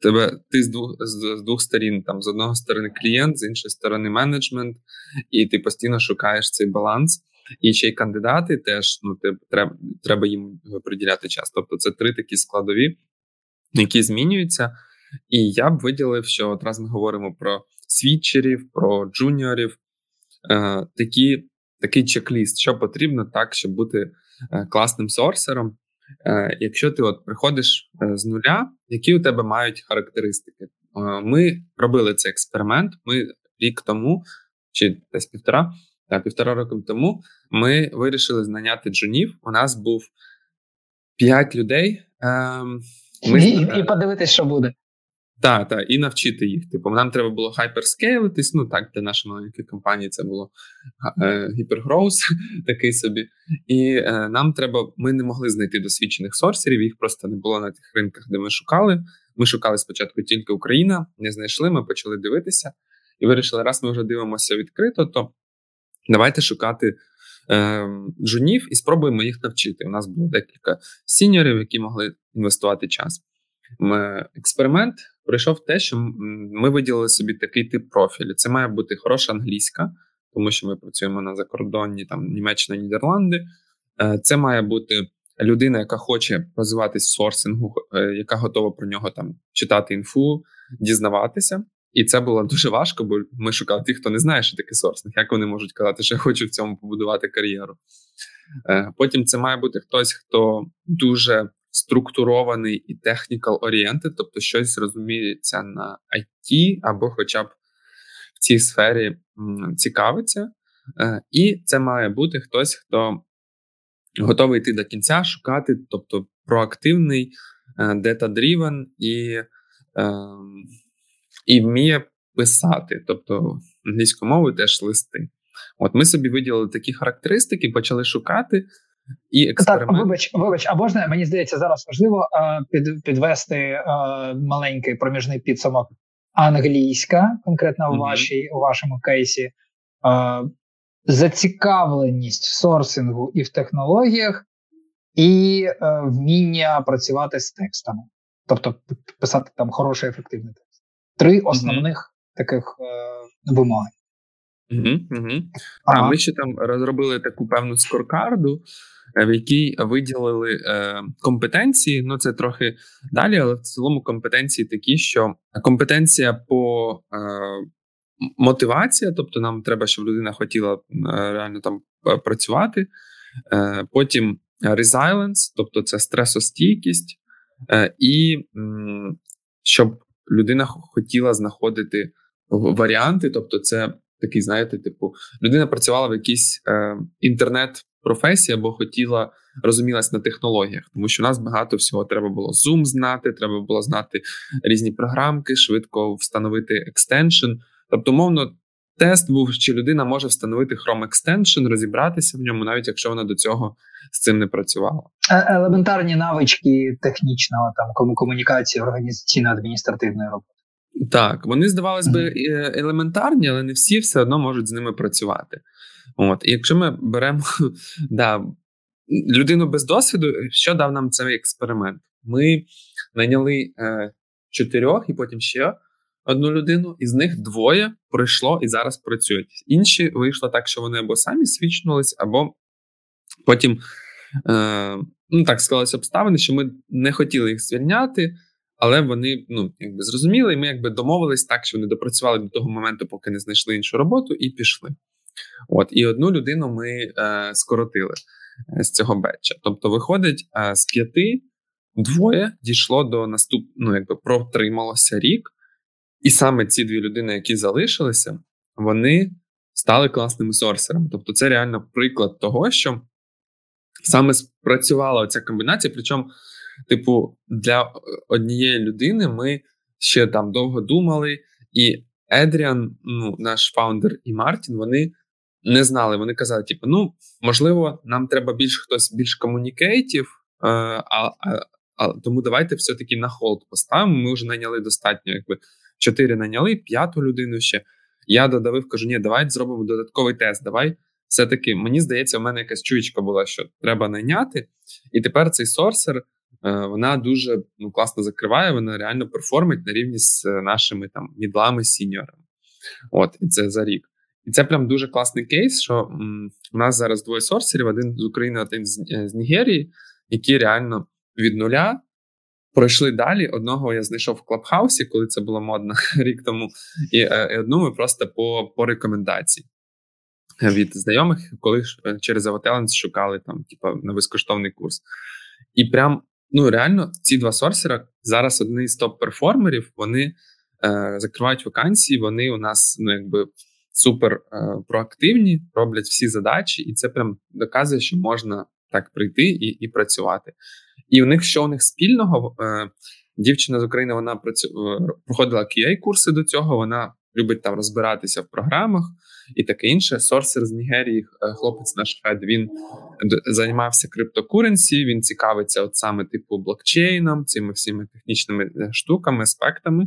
тебе ти з двох з, з двох сторін, там з одного сторони клієнт, з іншої сторони менеджмент, і ти постійно шукаєш цей баланс. І ще й кандидати теж ну треба треба їм приділяти час. Тобто це три такі складові, які змінюються. І я б виділив, що от раз ми говоримо про свідчерів, про джуніорів, е, такі, такий чек-ліст, що потрібно так, щоб бути е, класним сорсером. Е, Якщо ти от приходиш е, з нуля, які у тебе мають характеристики? Е, ми робили цей експеримент. Ми рік тому чи десь півтора, так, півтора року тому ми вирішили знаняти джунів. У нас був п'ять людей. Ем, ми... І, і подивитись, що буде. Так, так, і навчити їх. Типу, нам треба було хайперскейлитись. Ну так, для нашої маленької компанії це було е, гіпергроус <laughs> такий собі. І е, нам треба, ми не могли знайти досвідчених сорсерів, їх просто не було на тих ринках, де ми шукали. Ми шукали спочатку тільки Україна, не знайшли. Ми почали дивитися і вирішили, раз ми вже дивимося відкрито, то давайте шукати джунів і спробуємо їх навчити. У нас було декілька сіньорів, які могли інвестувати час. Ми, експеримент пройшов те, що ми виділили собі такий тип профілю. Це має бути хороша англійська, тому що ми працюємо на закордонні там Німеччина, Нідерланди. Е, це має бути людина, яка хоче розвиватись в сорсингу, е, яка готова про нього там читати інфу, дізнаватися. І це було дуже важко, бо ми шукали тих, хто не знає, що таке сорсинг. Як вони можуть казати, що я хочу в цьому побудувати кар'єру? Е, потім це має бути хтось, хто дуже структурований і technical oriented, тобто щось розуміється на IT або хоча б в цій сфері цікавиться. Е, і це має бути хтось, хто готовий йти до кінця, шукати, тобто проактивний, е, data-driven і ем, і вміє писати, тобто англійською мовою теж листи. От ми собі виділили такі характеристики, почали шукати. І експеримент. Так, вибач, вибач, а можна мені здається, зараз важливо під, підвести маленький проміжний підсумок. Англійська, конкретно в вашій у вашому кейсі, зацікавленість в сорсингу і в технологіях, і а, вміння працювати з текстами, тобто писати там хороший ефективний текст. Три основних mm-hmm. таких е, вимоги. Угу, угу. Ага. А ми ще там розробили таку певну скоркарду, Е, в якій виділили е, компетенції. Ну це трохи далі, але в цілому компетенції такі, що компетенція по е, мотивація, тобто нам треба, щоб людина хотіла е, реально там е, працювати. Е, Потім resilience, тобто це стресостійкість, і щоб людина хотіла знаходити варіанти, тобто це. Такий, знаєте, типу, людина працювала в якійсь е, інтернет-професії бо хотіла розумілась на технологіях, тому що у нас багато всього треба було Zoom знати, треба було знати різні програмки, швидко встановити екстеншн. Тобто, мовно, тест був, чи людина може встановити Chrome Extension, розібратися в ньому, навіть якщо вона до цього з цим не працювала. Е, елементарні навички технічного там комунікації організаційно-адміністративної роботи. Так, вони здавалось би е, елементарні, але не всі все одно можуть з ними працювати. От, І якщо ми беремо <laughs> да, людину без досвіду, що дав нам цей експеримент? Ми найняли е, чотирьох і потім ще одну людину, із них двоє пройшло і зараз працюють. Інші вийшло так, що вони або самі свідчнулись, або потім е, ну так склалися обставини, що ми не хотіли їх звільняти. Але вони ну якби зрозуміли, і ми якби домовились так, що вони допрацювали до того моменту, поки не знайшли іншу роботу, і пішли. От і одну людину ми е, скоротили е, з цього бетча. Тобто, виходить, е, з п'яти двоє дійшло до наступ... ну, якби протрималося рік, і саме ці дві людини, які залишилися, вони стали класними сорсерами. Тобто, це реально приклад того, що саме спрацювала ця комбінація. Причому, типу, для однієї людини ми ще там довго думали, і Едріан, ну, наш фаундер, і Мартін, вони не знали. Вони казали, типу, ну можливо, нам треба більш хтось більш communicative, е, а, а, а тому давайте все-таки на hold поставимо. Ми вже найняли достатньо, якби чотири найняли, п'яту людину ще. Я додавив, кажу, ні, давай зробимо додатковий тест. Давай все-таки мені здається, у мене якась чуєчка була, що треба найняти. І тепер цей сорсер. Е, вона дуже ну, класно закриває, вона реально перформить на рівні з нашими там мідлами, сіньорами. От, і це за рік. І це прям дуже класний кейс, що м, у нас зараз двоє сорсерів: один з України, один з, е, з Нігерії, які реально від нуля пройшли далі. Одного я знайшов в Клабхаусі, коли це було модно <laughs> рік тому, і, е, і одну ми просто по по рекомендації від знайомих, коли е, через Avatalents шукали там, типу, на безкоштовний курс. І прям ну реально ці два сорсера зараз одні з топ-перформерів. Вони е, закривають вакансії. Вони у нас ну якби супер е, проактивні, роблять всі задачі, і це прям доказує, що можна так прийти і і працювати. І у них що у них спільного? Е, Дівчина з України вона. Е, проходила QA-курси до цього. Вона любить там розбиратися в програмах і таке інше. Сорсер з Нігерії, е, хлопець наш Фед, він займався криптокуренсі. Він цікавиться, от саме типу блокчейном, цими всіми технічними штуками, аспектами.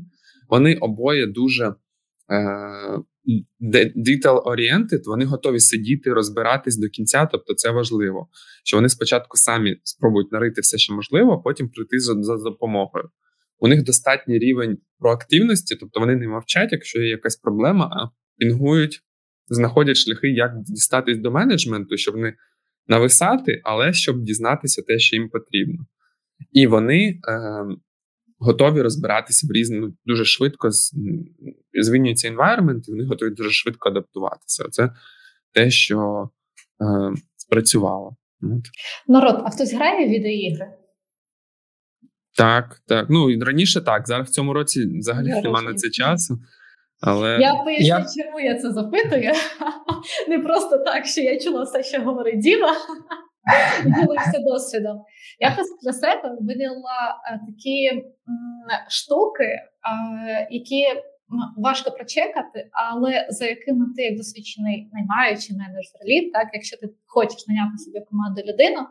Вони обоє дуже detail oriented, вони готові сидіти, розбиратись до кінця. Тобто, це важливо, що вони спочатку самі спробують нарити все, що можливо, а потім прийти за, за допомогою. У них достатній рівень проактивності, тобто вони не мовчать, якщо є якась проблема, а пінгують, знаходять шляхи, як дістатись до менеджменту, щоб не нависати, але щоб дізнатися те, що їм потрібно. І вони е, готові розбиратися в різні ну, дуже швидко змінюється environment, і вони готові дуже швидко адаптуватися. Це те, що е, спрацювало. Народ, а хтось грає в відеоігри? Так, так. Ну раніше так. Зараз в цьому році взагалі немає на це часу. Але я поясню, я... чому я це запитую. <laughs> Не просто так, що я чула все, що говорить Діма, ділився досвідом. Я для себе виділила е, такі штуки, які важко прочекати, але за якими ти як досвідчений наймаючий менеджер лід, так якщо ти хочеш наняти собі команду людину,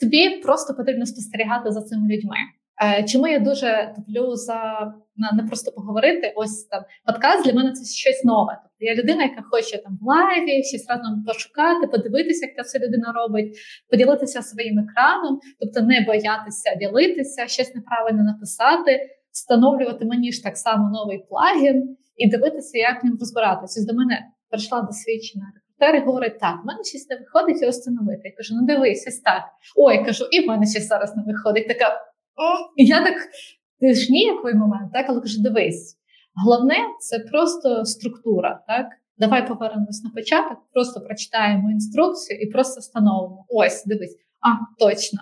тобі просто потрібно спостерігати за цими людьми. Е, чому я дуже топлю за не просто поговорити? Ось там подкаст для мене це щось нове. Тобто я людина, яка хоче там в лайві, щось разом пошукати, подивитися, як ця людина робить, поділитися своїм екраном, тобто не боятися ділитися, щось неправильно написати, встановлювати мені ж так само новий плагін і дивитися, як ним розбиратися. До мене прийшла досвідчена рекрутер говорить: так, в мене щось не виходить його встановити. Я кажу, ну дивись, ось так. Ой, кажу, і в мене щось зараз не виходить. Така і я так ти ж ніяковий момент, так, але кажу, дивись. Головне це просто структура. так? Давай повернемось на початок, просто прочитаємо інструкцію і просто встановимо. Ось, дивись, а, точно.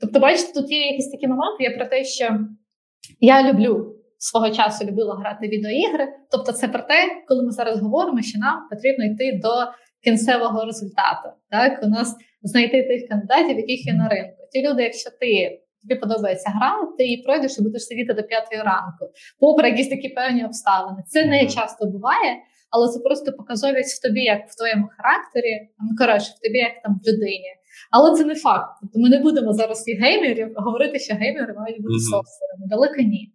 Тобто, бачите, тут є якісь такі моменти, є про те, що я люблю свого часу любила грати відеоігри. Тобто, це про те, коли ми зараз говоримо, що нам потрібно йти до кінцевого результату. Так, у нас знайти тих кандидатів, яких є на ринку. Ті люди, якщо ти тобі подобається гра, ти її пройдеш і будеш сидіти до п'ятої ранку, попри якісь такі певні обставини. Це не часто буває, але це просто показовість в тобі, як в твоєму характері, ну коротше, в тобі, як там в людині. Але це не факт. Тобто ми не будемо зараз і геймерів говорити, що геймери мають бути mm-hmm. софтверами. Далеко ні.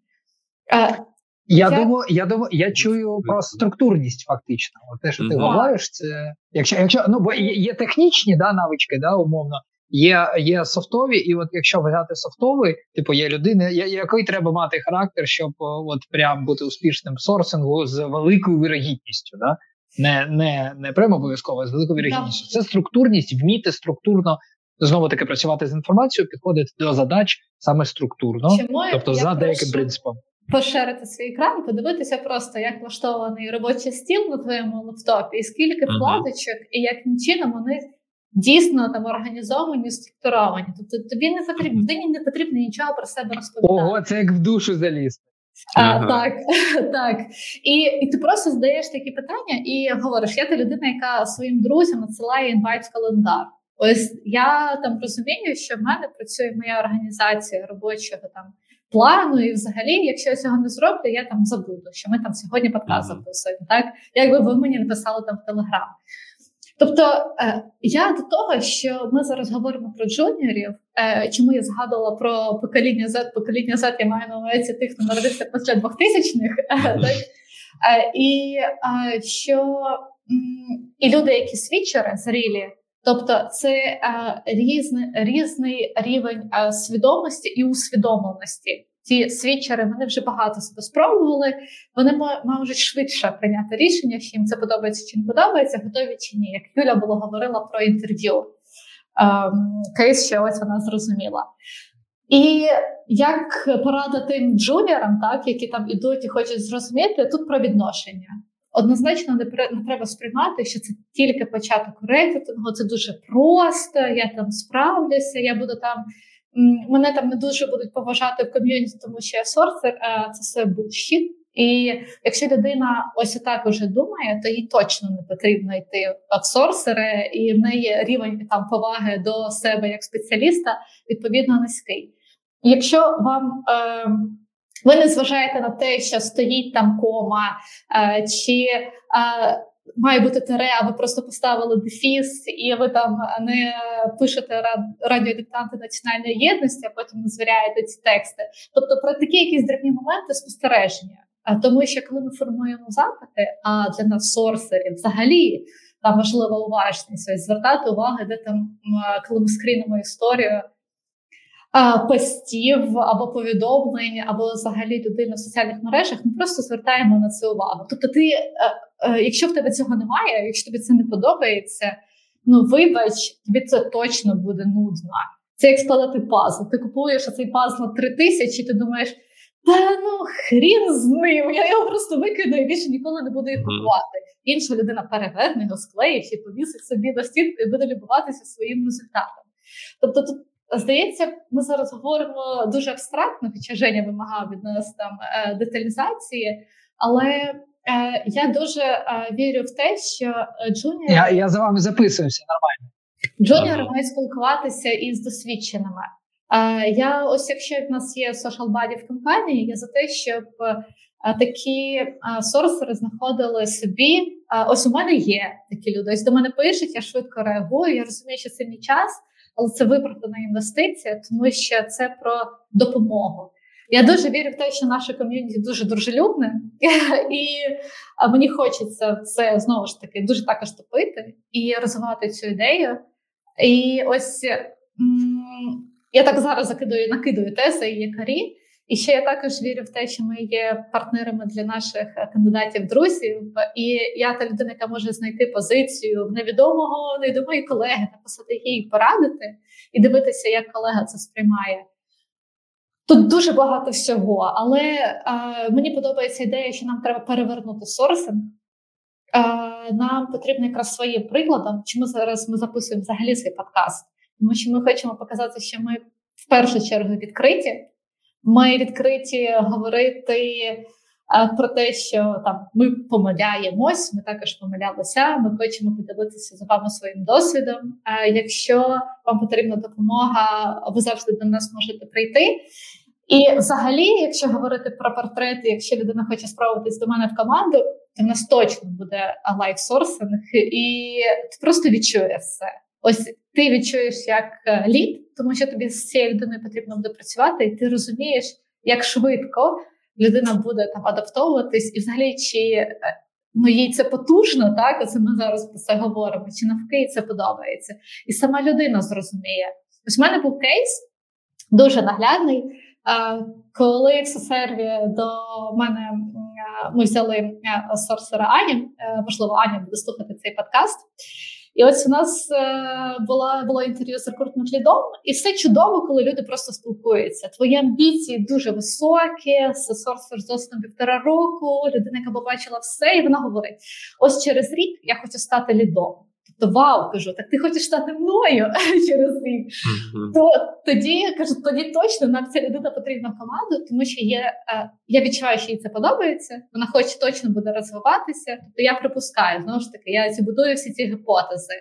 Е, я, я думаю, я думаю, я чую про структурність, фактично. Те, що ти mm-hmm. говориш, це якщо якщо ну бо є, є технічні да, навички, да, умовно, Є є софтові, і от якщо взяти софтовий, типу є людина, який треба мати характер, щоб от прям бути успішним в сорсингу з великою вірогідністю, да? не не, не прямо обов'язково, а з великою вірогідністю. Це структурність, вміти структурно знову таки працювати з інформацією, підходити до задач саме структурно, Чому тобто за деяким принципом. Поширити свій екран, подивитися просто, як влаштований робочий стіл на твоєму лаптопі, і скільки вкладочок, і яким чином вони дійсно там організовані, структуровані. Тобто тобі не потрібно людині не потрібно нічого про себе розповідати. Ого, це як в душу заліз. А, ага. Так, <laughs> так. І і ти просто здаєш такі питання і говориш: я та людина, яка своїм друзям надсилає інвайт в календар. Ось я там розумію, що в мене працює моя організація робочого там плану, і взагалі, якщо я цього не зроблю, я там забуду, що ми там сьогодні подкаст записуємо. Так, якби ви мені написали там в Телеграм. Тобто е, я до того, що ми зараз говоримо про джуніорів, е, чому я згадувала про покоління Z, покоління Z, я маю на увазі тих, хто народився після 2000-х, е, так? і що і люди, які свідчери зрілі, тобто це різний, різний рівень свідомості і усвідомленості ці свідчери вони вже багато себе спробували. Вони можуть швидше прийняти рішення, чи їм це подобається чи не подобається, готові чи ні. Як Юля було говорила про інтерв'ю, ем, кейс ще ось вона зрозуміла. І як порада тим джуніорам, так які там ідуть і хочуть зрозуміти, тут про відношення. Однозначно не треба сприймати, що це тільки початок рекрутингу, це дуже просто. Я там справлюся, я буду там Мене там не дуже будуть поважати в ком'юніті, тому що я сорсер, а це все булшіт. І якщо людина ось так уже думає, то їй точно не потрібно йти в сорсери, і в неї рівень там поваги до себе як спеціаліста відповідно низький. Якщо вам е, ви не зважаєте на те, що стоїть там кома, е, чи е, має бути тере, а ви просто поставили дефіс, і ви там не пишете радіодиктанти національної єдності, а потім не звіряєте ці тексти. Тобто про такі якісь дрібні моменти спостереження. Тому що коли ми формуємо запити, а для нас сорсерів взагалі там важлива уважність, ось звертати увагу, де там, коли ми скрінимо історію постів або повідомлень, або взагалі людини в соціальних мережах, ми просто звертаємо на це увагу. Тобто, ти, е, якщо в тебе цього немає, якщо тобі це не подобається, ну вибач, тобі це точно буде нудно. Це як складати пазл. Ти купуєш цей пазл на три тисячі, ти думаєш. Та ну хрін з ним, я його просто викину і більше ніколи не буду їх купувати. Інша людина переверне його, склеїть і повісить собі на стінку і буде любуватися своїм результатом. Тобто, тут здається, ми зараз говоримо дуже абстрактно, хоча Женя вимагав від нас там е, деталізації, але е, я дуже е, вірю в те, що junior... Я я за вами записуюся нормально. Джуніори мають спілкуватися із досвідченими. Я ось якщо в нас є social body в компанії, я за те, щоб такі сорсери знаходили собі. Ось у мене є такі люди. Ось до мене пишуть, я швидко реагую. Я розумію, що це мій час, але це виправдана інвестиція, тому що це про допомогу. Я дуже вірю в те, що наше ком'юніті дуже дружелюбне, <laughs> і мені хочеться це знову ж таки дуже також топити і розвивати цю ідею. І ось. Я так зараз закидую, накидую тези і якарі. І ще я також вірю в те, що ми є партнерами для наших кандидатів друзів. І я та людина, яка може знайти позицію в невідомого, невідомої колеги, написати їй порадити і дивитися, як колега це сприймає. Тут дуже багато всього, але е, мені подобається ідея, що нам треба перевернути сорсинг. Е, нам потрібно якраз своїм прикладом, чому зараз ми записуємо взагалі цей подкаст тому що ми хочемо показати, що ми в першу чергу відкриті. Ми відкриті говорити про те, що там ми помиляємось, ми також помилялися. Ми хочемо поділитися з вами своїм досвідом. Якщо вам потрібна допомога, ви завжди до нас можете прийти. І, взагалі, якщо говорити про портрети, якщо людина хоче спробуватись до мене в команду, то в нас точно буде лайфсорсинг, і ти просто відчує все. Ось ти відчуєш як е, лід, тому що тобі з цією людиною потрібно буде працювати, і ти розумієш, як швидко людина буде там адаптовуватись, і взагалі чи е, ну їй це потужно, так оце ми зараз про це говоримо, чи навки це подобається, і сама людина зрозуміє. Ось в мене був кейс дуже наглядний. Коли в Сосерві до мене ми взяли сорсера Ані, можливо, Аня буде слухати цей подкаст. І ось у нас е, була було інтерв'ю з рекрутмент лідом, і все чудово, коли люди просто спілкуються. Твої амбіції дуже високі, сорсер з досвідом півтора року. Людина, яка побачила все, і вона говорить: ось через рік я хочу стати лідом. Тобто, вау, кажу, так ти хочеш стати мною <laughs> через. Mm-hmm. То тоді я кажу, тоді точно нам ця людина потрібна в команду, тому що є е, я відчуваю, що їй це подобається. Вона хоче точно буде розвиватися. Тобто я припускаю знову ж таки, я будую всі ці гіпотези.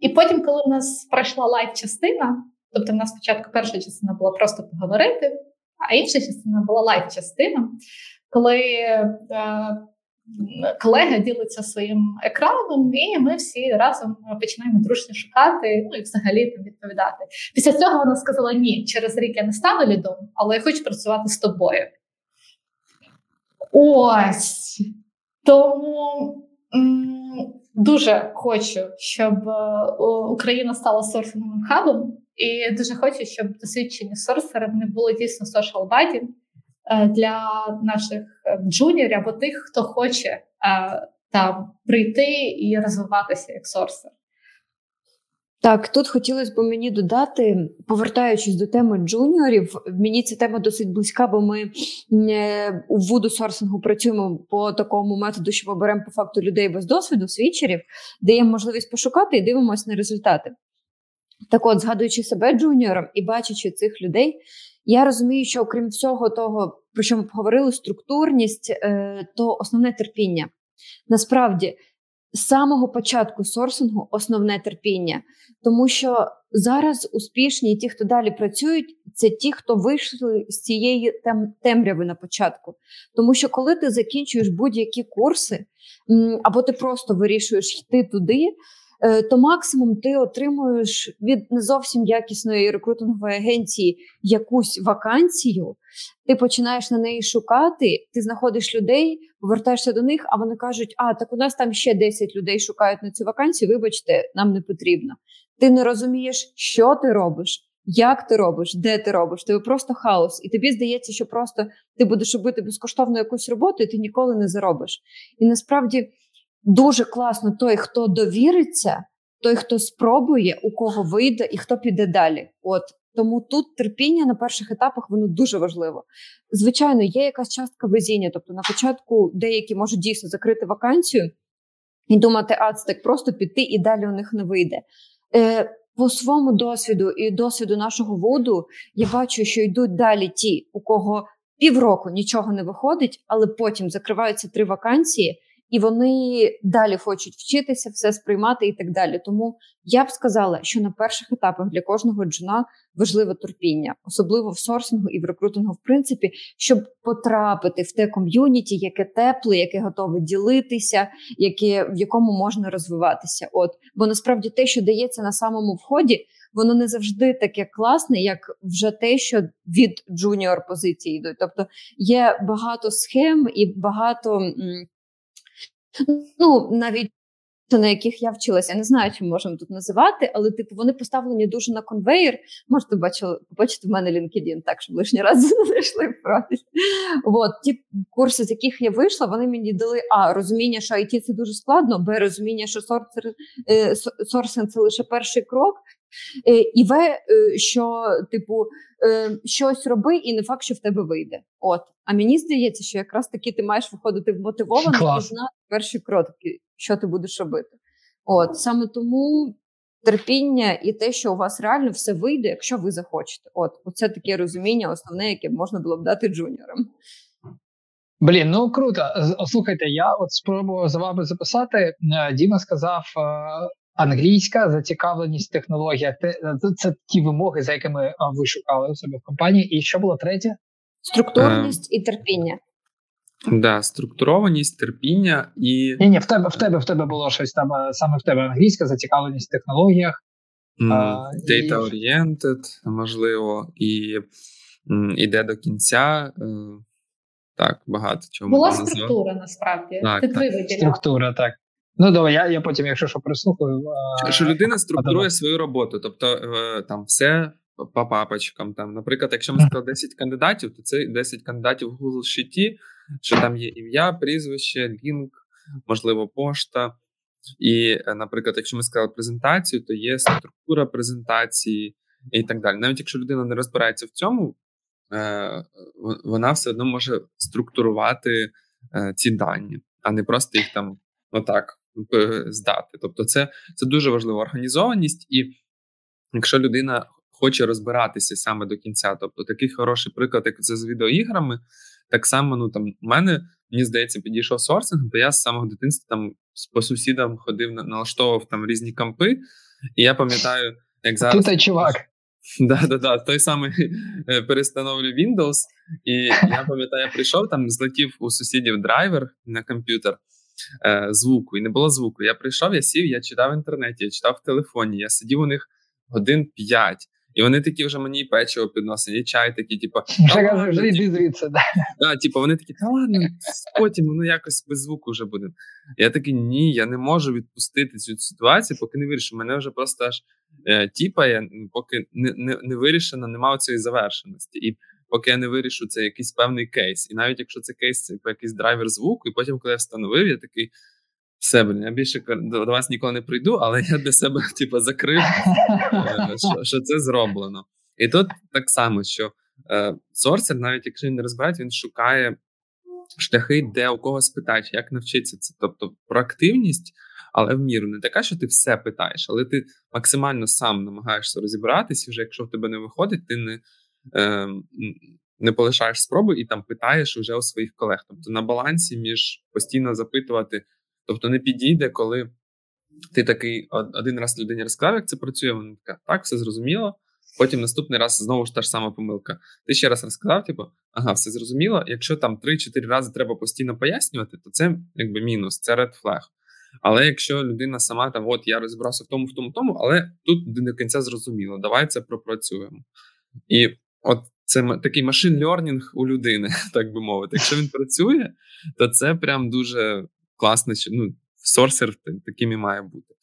І потім, коли в нас пройшла лайв-частина, тобто в нас спочатку перша частина була просто поговорити, а інша частина була лайв-частина, коли. Е, колега ділиться своїм екраном, і ми всі разом починаємо дружньо шукати, ну і взагалі там відповідати. Після цього вона сказала: Ні, через рік я не стану лідом, але я хочу працювати з тобою. Ось тому м- дуже хочу, щоб е, Україна стала сорсинговим хабом, і дуже хочу, щоб досвідчені сорсери вони були дійсно social body, Е, для наших е, джуніорів або тих, хто хоче е, там прийти і розвиватися як сорсер. Так, тут хотілося б мені додати, повертаючись до теми джуніорів, мені ця тема досить близька, бо ми у вуду сорсингу працюємо по такому методу, що ми беремо по факту людей без досвіду, свідчерів, даємо можливість пошукати і дивимося на результати. Так от, згадуючи себе джуніором і бачачи цих людей, Я розумію, що окрім всього того, про що ми поговорили, структурність, е, то основне терпіння. Насправді, з самого початку сорсингу основне терпіння, тому що зараз успішні ті, хто далі працюють, це ті, хто вийшли з цієї тем темряви на початку. Тому що коли ти закінчуєш будь-які курси, або ти просто вирішуєш йти туди. Е, то максимум ти отримуєш від не зовсім якісної рекрутингової агенції якусь вакансію, ти починаєш на неї шукати, ти знаходиш людей, повертаєшся до них, а вони кажуть: А, так у нас там ще 10 людей шукають на цю вакансію. Вибачте, нам не потрібно. Ти не розумієш, що ти робиш. Як ти робиш, де ти робиш? Тебе просто хаос, і тобі здається, що просто ти будеш робити безкоштовно якусь роботу, і ти ніколи не заробиш. І насправді дуже класно той, хто довіриться, той, хто спробує, у кого вийде і хто піде далі. От тому тут терпіння на перших етапах воно дуже важливо. Звичайно, є якась частка везіння. Тобто, на початку деякі можуть дійсно закрити вакансію і думати, а це так просто піти, і далі у них не вийде. Е, По своєму досвіду і досвіду нашого вуду я бачу, що йдуть далі ті, у кого півроку нічого не виходить, але потім закриваються три вакансії і вони далі хочуть вчитися, все сприймати і так далі. Тому я б сказала, що на перших етапах для кожного джуна важливе терпіння, особливо в сорсингу і в рекрутингу, в принципі, щоб потрапити в те ком'юніті, яке тепле, яке готове ділитися, яке в якому можна розвиватися. От бо насправді те, що дається на самому вході. Воно не завжди таке класне, як вже те, що від junior позиції йдуть. Тобто є багато схем і багато Ну, навіть на яких я вчилася, я не знаю, чи можемо тут називати, але типу вони поставлені дуже на конвейер. Можете бачили, побачити в мене LinkedIn, так щоб лишній раз <laughs> знайшли в профіль. От ті курси, з яких я вийшла, вони мені дали а розуміння, що IT це дуже складно, б розуміння, що сорсинг – це лише перший крок. Е, і В, е, що, типу, е, щось роби, і не факт, що в тебе вийде. От. А мені здається, що якраз таки ти маєш виходити вмотивовано і знати перші кроки, що ти будеш робити. От саме тому терпіння і те, що у вас реально все вийде, якщо ви захочете. От, оце таке розуміння, основне, яке можна було б дати джуніорам. Блін, ну круто. Слухайте, я от спробував за вами записати. Діма сказав англійська зацікавленість в технологіях. Це ті вимоги, за якими ви шукали у себе в компанії. І що було третє? Структурність і терпіння. Да, структурованість, терпіння і. Ні, ні, в тебе в тебе в тебе було щось там саме в тебе англійська зацікавленість в технологіях. Mm, data oriented, можливо, і іде до кінця. Е, так, багато чого. Була структура насправді. Так, Ти так. Структура, так. Ну добре, я я потім, якщо що прислухаю. Що людина структурує свою роботу, тобто е, там все по папочкам. Там, Наприклад, якщо ми сказали 10 кандидатів, то це 10 кандидатів в Google Sheet, що там є ім'я, прізвище, лінк, можливо, пошта. І, е, наприклад, якщо ми сказали презентацію, то є структура презентації і так далі. Навіть якщо людина не розбирається в цьому, е, вона все одно може структурувати ці дані, а не просто їх там отак здати. Тобто, це це дуже важлива організованість, і якщо людина хоче розбиратися саме до кінця, тобто такий хороший приклад, як це з відеоіграми, так само ну там у мене мені здається підійшов сорсинг, бо я з самого дитинства там по сусідам ходив налаштовував там різні кампи, і я пам'ятаю, як зараз Ти чувак. <laughs> Да, да, да, той самий е, перестановлю Windows, і я пам'ятаю, я прийшов там, злетів у сусідів драйвер на комп'ютер е, звуку, і не було звуку. Я прийшов, я сів, я читав в інтернеті, я читав в телефоні, я сидів у них годин п'ять. І вони такі вже мені печиво підносять, і чай такі, типу, <laughs> вже йди звідси, да. Да, типу, вони такі, та ладно, потім воно якось без звуку вже буде. Я такий, ні, я не можу відпустити цю ситуацію, поки не вирішу. Мене вже просто аж е, тіпає, поки не не, не вирішено, немає цієї завершеності. І поки я не вирішу, це якийсь певний кейс. І навіть якщо це кейс, це якийсь драйвер звуку, і потім, коли я встановив, я такий. Все, блін, я більше до вас ніколи не прийду, але я для себе <laughs> типу, закрив, е, що що це зроблено. І тут так само, що е, сорсер, навіть якщо він не розбирається, він шукає шляхи, де у когось питають, як навчитися це. Тобто проактивність, але в міру не така, що ти все питаєш, але ти максимально сам намагаєшся розібратися. Вже якщо в тебе не виходить, ти не е, не полишаєш спроби і там питаєш вже у своїх колег. Тобто на балансі між постійно запитувати, тобто не підійде, коли ти такий один раз людині розказав, як це працює. Вона така, так, все зрозуміло. Потім наступний раз знову ж та ж сама помилка. Ти ще раз розказав, типу, ага, все зрозуміло. Якщо там 3-4 рази треба постійно пояснювати, то це якби мінус, це red flag. Але якщо людина сама там, от я розібрався в тому, в тому, в тому, але тут не до кінця зрозуміло, давай це пропрацюємо. І от це такий машин льорнінг у людини, <laughs> так би мовити. Якщо він працює, то це прям дуже класно. Ну, сорсер таким і має бути.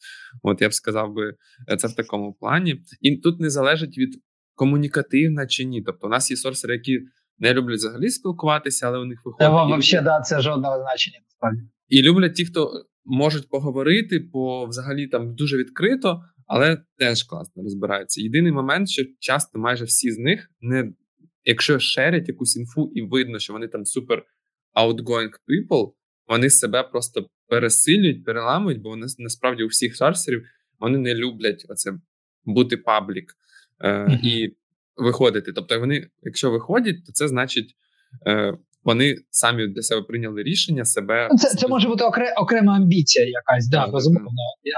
От я б сказав би е, це в такому плані. І тут не залежить від комунікативна чи ні. Тобто, у нас є сорсери, які не люблять взагалі спілкуватися, але у них виходить. Взагалі, да, це жодного значення насправді. І люблять ті, хто можуть поговорити, по взагалі там дуже відкрито, але теж класно розбираються. Єдиний момент, що часто майже всі з них не якщо шерять якусь інфу, і видно, що вони там супер outgoing people, вони себе просто пересилюють, переламують, бо вони насправді у всіх сорсерів вони не люблять оце бути паблік е, mm-hmm. і виходити. Тобто, вони, якщо виходять, то це значить. Е, вони самі для себе прийняли рішення себе. Ну, це це може бути окре, окрема амбіція, якась, да, безумовно.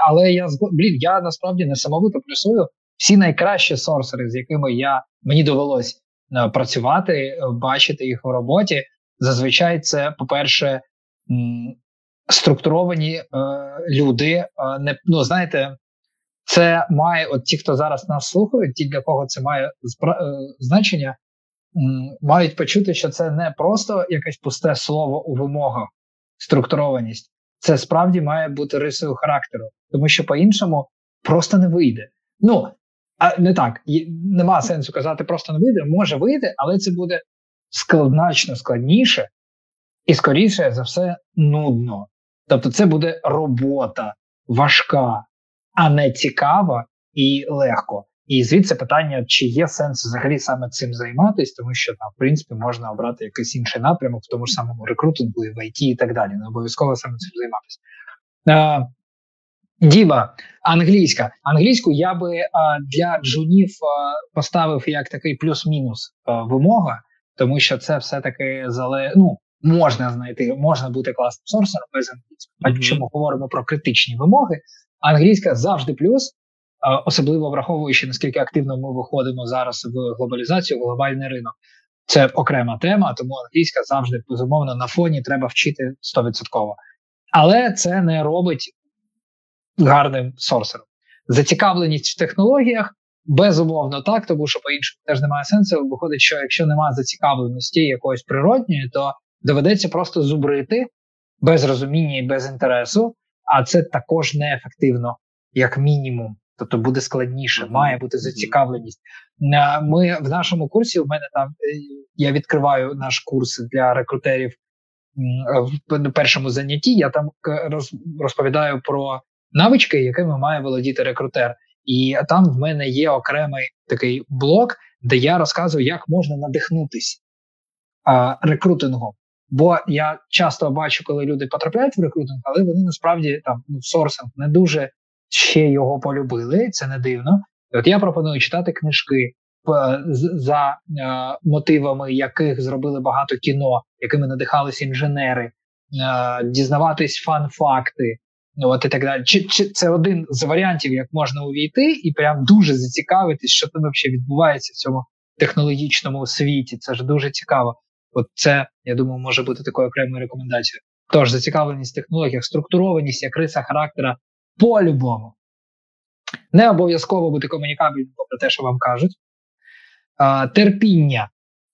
Але я блін, я насправді несамовито плюсую всі найкращі сорсери, з якими я мені довелось е, працювати, е, бачити їх у роботі. Зазвичай це, по-перше, структуровані е, люди. Е, не ну знаєте, це має от ті, хто зараз нас слухають, ті, для кого це має спра- е, значення, мають почути, що це не просто якесь пусте слово у вимогах, структурованість. Це справді має бути рисою характеру, тому що по-іншому просто не вийде. Ну а не так, нема сенсу казати, просто не вийде, може вийти, але це буде значно складніше і, скоріше за все, нудно. Тобто, це буде робота важка, а не цікава і легко. І звідси питання, чи є сенс взагалі саме цим займатися, тому що там, в принципі, можна обрати якийсь інший напрямок в тому ж самому рекрутингу, і в ІТ і так далі. Не обов'язково саме цим займатися. А, Діба, англійська. Англійську я би а, для джунів а, поставив як такий плюс-мінус а, вимога, тому що це все-таки зале... ну, можна знайти, можна бути класним сорсером без англійської. Mm-hmm. Якщо ми говоримо про критичні вимоги, англійська завжди плюс, особливо враховуючи наскільки активно ми виходимо зараз в глобалізацію, в глобальний ринок. Це окрема тема, тому англійська завжди безумовно на фоні треба вчити 100%. Але це не робить гарним сорсером. Зацікавленість в технологіях безумовно так, тому що по іншому теж немає сенсу. Виходить, що якщо немає зацікавленості якоїсь природньої, то доведеться просто зубрити без розуміння і без інтересу, а це також неефективно, як мінімум. Тобто буде складніше, має бути зацікавленість. Ми в нашому курсі. У мене там е, я відкриваю наш курс для рекрутерів в першому занятті. Я там розповідаю про навички, якими має володіти рекрутер. І там в мене є окремий такий блок, де я розказую, як можна надихнутися рекрутингом. Бо я часто бачу, коли люди потрапляють в рекрутинг, але вони насправді там ну, сорсинг не дуже ще його полюбили. Це не дивно. От я пропоную читати книжки за е, мотивами, яких зробили багато кіно, якими надихались інженери, е, дізнаватись фан-факти. Ну, от і так далі. Чи, чи це один з варіантів, як можна увійти, і прям дуже зацікавитись, що там взагалі відбувається в цьому технологічному світі? Це ж дуже цікаво. От це, я думаю, може бути такою окремою рекомендацією. Тож зацікавленість в технологіях, структурованість як риса характера по-любому. Не обов'язково бути комунікабельним, попри те, що вам кажуть. А, Терпіння,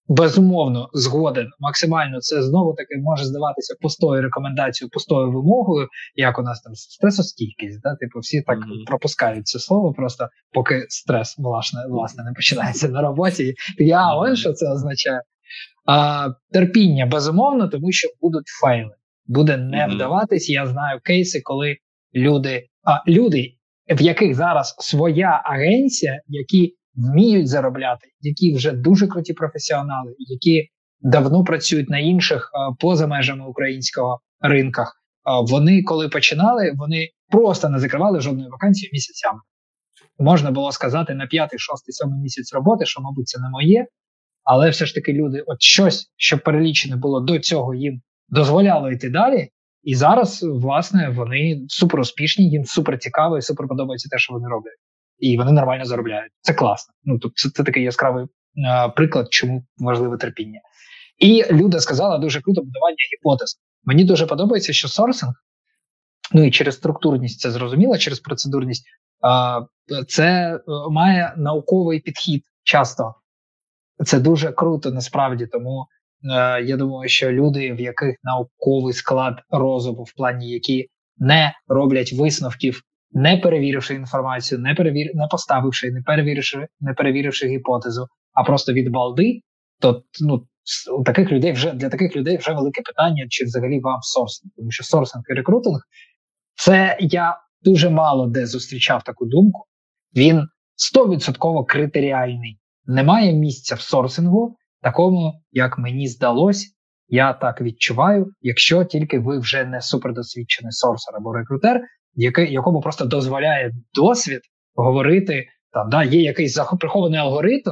безумовно, згоден. Максимально це знову таки може здаватися пустою рекомендацією, пустою вимогою, як у нас там стресостійкість. Да? Типу, всі так mm-hmm. пропускають це слово, просто поки стрес власне, власне не починається на роботі. Я ось що це означає. А, Терпіння безумовно, тому що будуть файли. Буде не mm-hmm. вдаватись. Я знаю кейси, коли люди, а люди, в яких зараз своя агенція, які вміють заробляти, які вже дуже круті професіонали, які давно працюють на інших а, поза межами українського ринках. А, вони, коли починали, вони просто не закривали жодної вакансії місяцями. Можна було сказати на п'ятий, шостий, сьомий місяць роботи, що, мабуть, це не моє. але все ж таки люди, от щось, що перелічене було до цього, їм дозволяло йти далі. І зараз, власне, вони супер успішні, їм супер цікаво і супер подобається те, що вони роблять. І вони нормально заробляють. Це класно. Ну тобто, це, це такий яскравий а, приклад, чому важливе терпіння. І Люда сказала дуже круто будування гіпотез. Мені дуже подобається, що сорсинг, ну і через структурність це зрозуміло, через процедурність, а, це е, має науковий підхід часто. Це дуже круто насправді. Тому е, я думаю, що люди, в яких науковий склад розуму, в плані які не роблять висновків, не перевіривши інформацію, не перевір... не поставивши, не перевіривши, не перевіривши гіпотезу, а просто від балди, то ну у таких людей вже для таких людей вже велике питання, чи взагалі вам сорсинг, тому що сорсинг і рекрутинг це я дуже мало де зустрічав таку думку. Він стовідсотково критеріальний. Немає місця в сорсингу, такому, як мені здалось, я так відчуваю, якщо тільки ви вже не супердосвідчений сорсер або рекрутер, який, якому просто дозволяє досвід говорити, там да, є якийсь прихований алгоритм,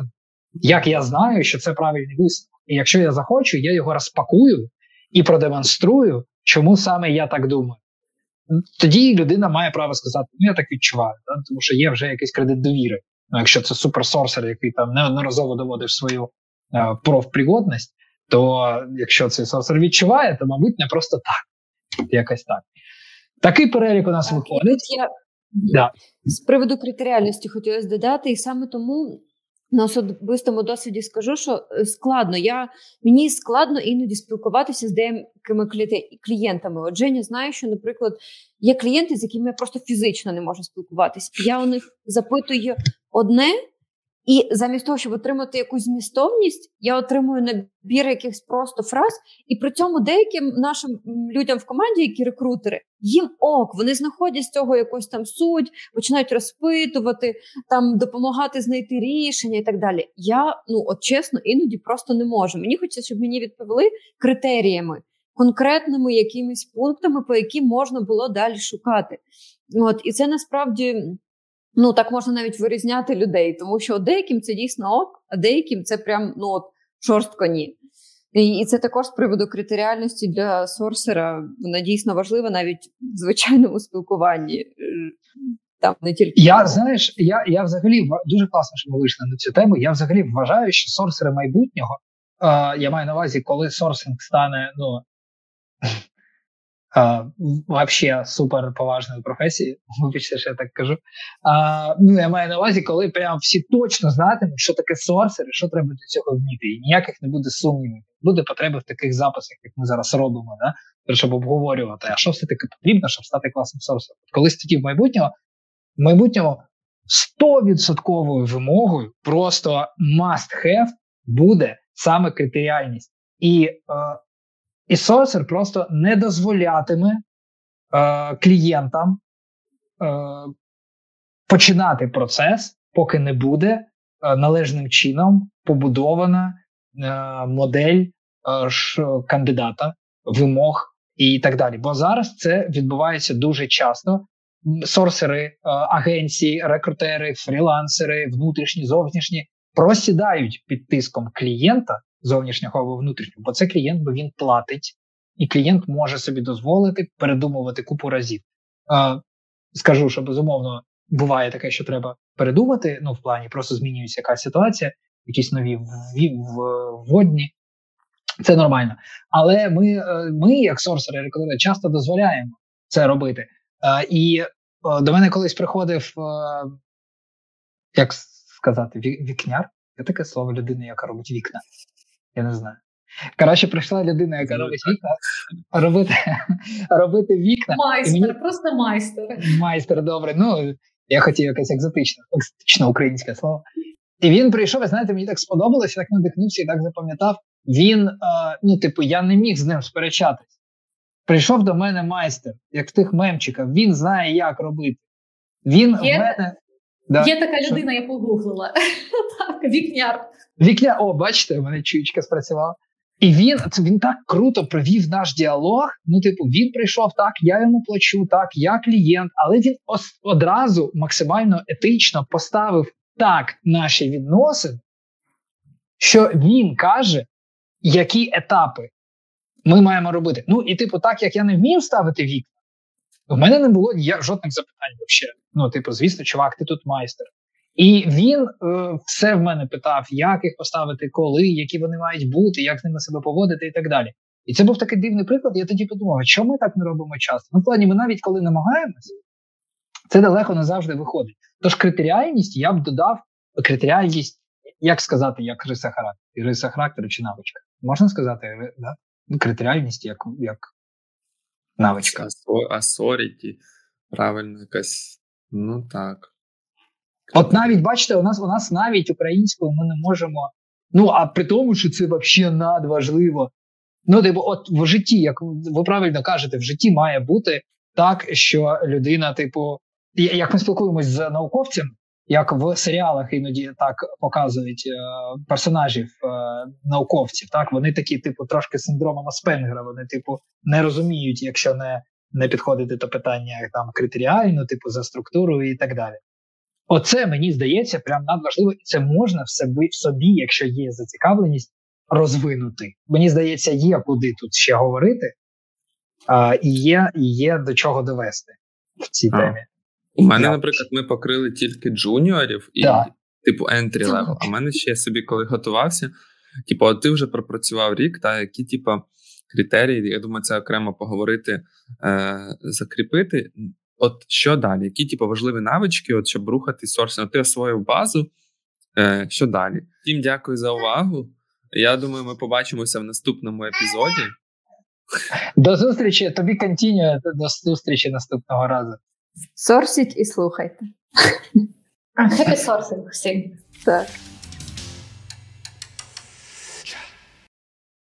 як я знаю, що це правильний висновок. І якщо я захочу, я його розпакую і продемонструю, чому саме я так думаю. Тоді людина має право сказати, ну я так відчуваю, да? тому що є вже якийсь кредит довіри. Ну, якщо це суперсорсер, який там неодноразово доводив свою профпригодність, то якщо цей сорсер відчуває, то мабуть не просто так. Якось так. Такий перелік у нас так, виходить. Я да. З приводу критеріальності хотілося додати, і саме тому на особистому досвіді скажу, що е, складно. Я Мені складно іноді спілкуватися з деякими клієнтами. От Женя знає, що, наприклад, є клієнти, з якими я просто фізично не можу спілкуватися. Я у них запитую одне, і замість того, щоб отримати якусь змістовність, я отримую набір якихось просто фраз, і при цьому деяким нашим людям в команді, які рекрутери, їм ок, вони знаходять з цього якусь там суть, починають розпитувати, там допомагати знайти рішення і так далі. Я ну от чесно, іноді просто не можу. Мені хочеться, щоб мені відповіли критеріями, конкретними якимись пунктами, по яким можна було далі шукати. От і це насправді. Ну так можна навіть вирізняти людей, тому що деяким це дійсно ок, а деяким це прям ну от шорстко ні. І, це також з приводу критеріальності для сорсера. Вона дійсно важлива навіть в звичайному спілкуванні. Там не тільки я знаєш, я я взагалі дуже класно, що ми вийшли на цю тему. Я взагалі вважаю, що сорсери майбутнього. Е, я маю на увазі, коли сорсинг стане ну Вообще супер поважної професії, <laughs> вибачте, що я так кажу. А, Ну я маю на увазі, коли прям всі точно знатимуть, що таке сорсер і що треба для цього вміти. І ніяких не буде сумнівів. Буде потреби в таких записах, як ми зараз робимо, да? щоб обговорювати, а що все таки потрібно, щоб стати класним сорсером. Колись тоді в майбутнього, в майбутнього 100% вимогою, просто must have буде саме критеріальність. І е, і Sorcer просто не дозволятиме е, клієнтам е, починати процес, поки не буде е, належним чином побудована е, модель е, ш, кандидата, вимог і так далі. Бо зараз це відбувається дуже часто. Сорсери, е, агенції, рекрутери, фрілансери, внутрішні, зовнішні просідають під тиском клієнта зовнішнього або внутрішнього, бо це клієнт, бо він платить, і клієнт може собі дозволити передумувати купу разів. Е, Скажу, що безумовно буває таке, що треба передумати. Ну, в плані просто змінюється якась ситуація, якісь нові вводні. Це нормально. Але ми, е, ми як сорсери, рекрутери, часто дозволяємо це робити. Е, і до мене колись приходив, е, як сказати, вікняр. Є таке слово людини, яка робить вікна. Я не знаю. Коротше, прийшла людина, яка робить вікна, робити <laughs> робити вікна. Майстер, мені... просто майстер. Майстер, добре. Ну, я хотів якесь екзотичне, екзотичне українське слово. І він прийшов, і знаєте, мені так сподобалося, так надихнувся і так запам'ятав. Він, е, ну, типу, я не міг з ним сперечатись. Прийшов до мене майстер, як в тих мемчиках, він знає, як робити. Він Є... в мене Да. Є така людина, я погуглила. <laughs> Так, Вікняр. Вікняр, о, бачите, у мене чуючка спрацювала. І він він так круто провів наш діалог. Ну, типу, він прийшов так, я йому плачу, так, я клієнт, але він одразу максимально етично поставив так наші відносини, що він каже, які етапи ми маємо робити. Ну і типу, так як я не вмію ставити вікна, в мене не було жодних запитань взагалі. Ну, типу, звісно, чувак, ти тут майстер. І він е, все в мене питав, як їх поставити, коли, які вони мають бути, як з ними себе поводити і так далі. І це був такий дивний приклад. Я тоді подумав, що ми так не робимо часто. Ну, в плані, ми навіть коли намагаємося, це далеко не завжди виходить. Тож критеріальність я б додав критеріальність, як сказати, як риса характеру, риса характеру чи навичка. Можна сказати, да? Ну, критеріальність як як навичка. Асоріті, правильно, якась. Ну так. От навіть бачите, у нас у нас навіть українською ми не можемо. Ну а при тому, що це взагалі надважливо. Ну, типу, от в житті, як ви правильно кажете, в житті має бути так, що людина, типу, як ми спілкуємось з науковцем, як в серіалах іноді так показують е, персонажів е, науковців, так вони такі, типу, трошки синдромом Аспенгера, Вони, типу, не розуміють, якщо не не підходити до питання там критеріально, типу за структурою і так далі. Оце мені здається прям надважливо, і це можна в собі, в собі, якщо є зацікавленість, розвинути. Мені здається, є куди тут ще говорити, а, і є і є до чого довести в цій темі. У мене, Я... наприклад, ми покрили тільки джуніорів і, да. типу, entry level. А в мене ще собі, коли готувався, типу, от ти вже пропрацював рік, та які, типу, критерії, я думаю, це окремо поговорити, е, закріпити. От що далі? Які типу, важливі навички, от, щоб рухати сорсинг? Ти освоїв базу. Е, Що далі? Всім дякую за увагу. Я думаю, ми побачимося в наступному епізоді. До зустрічі, тобі континю, до зустрічі наступного разу. Сорсіть і слухайте. Хепі сорсинг всім. Так.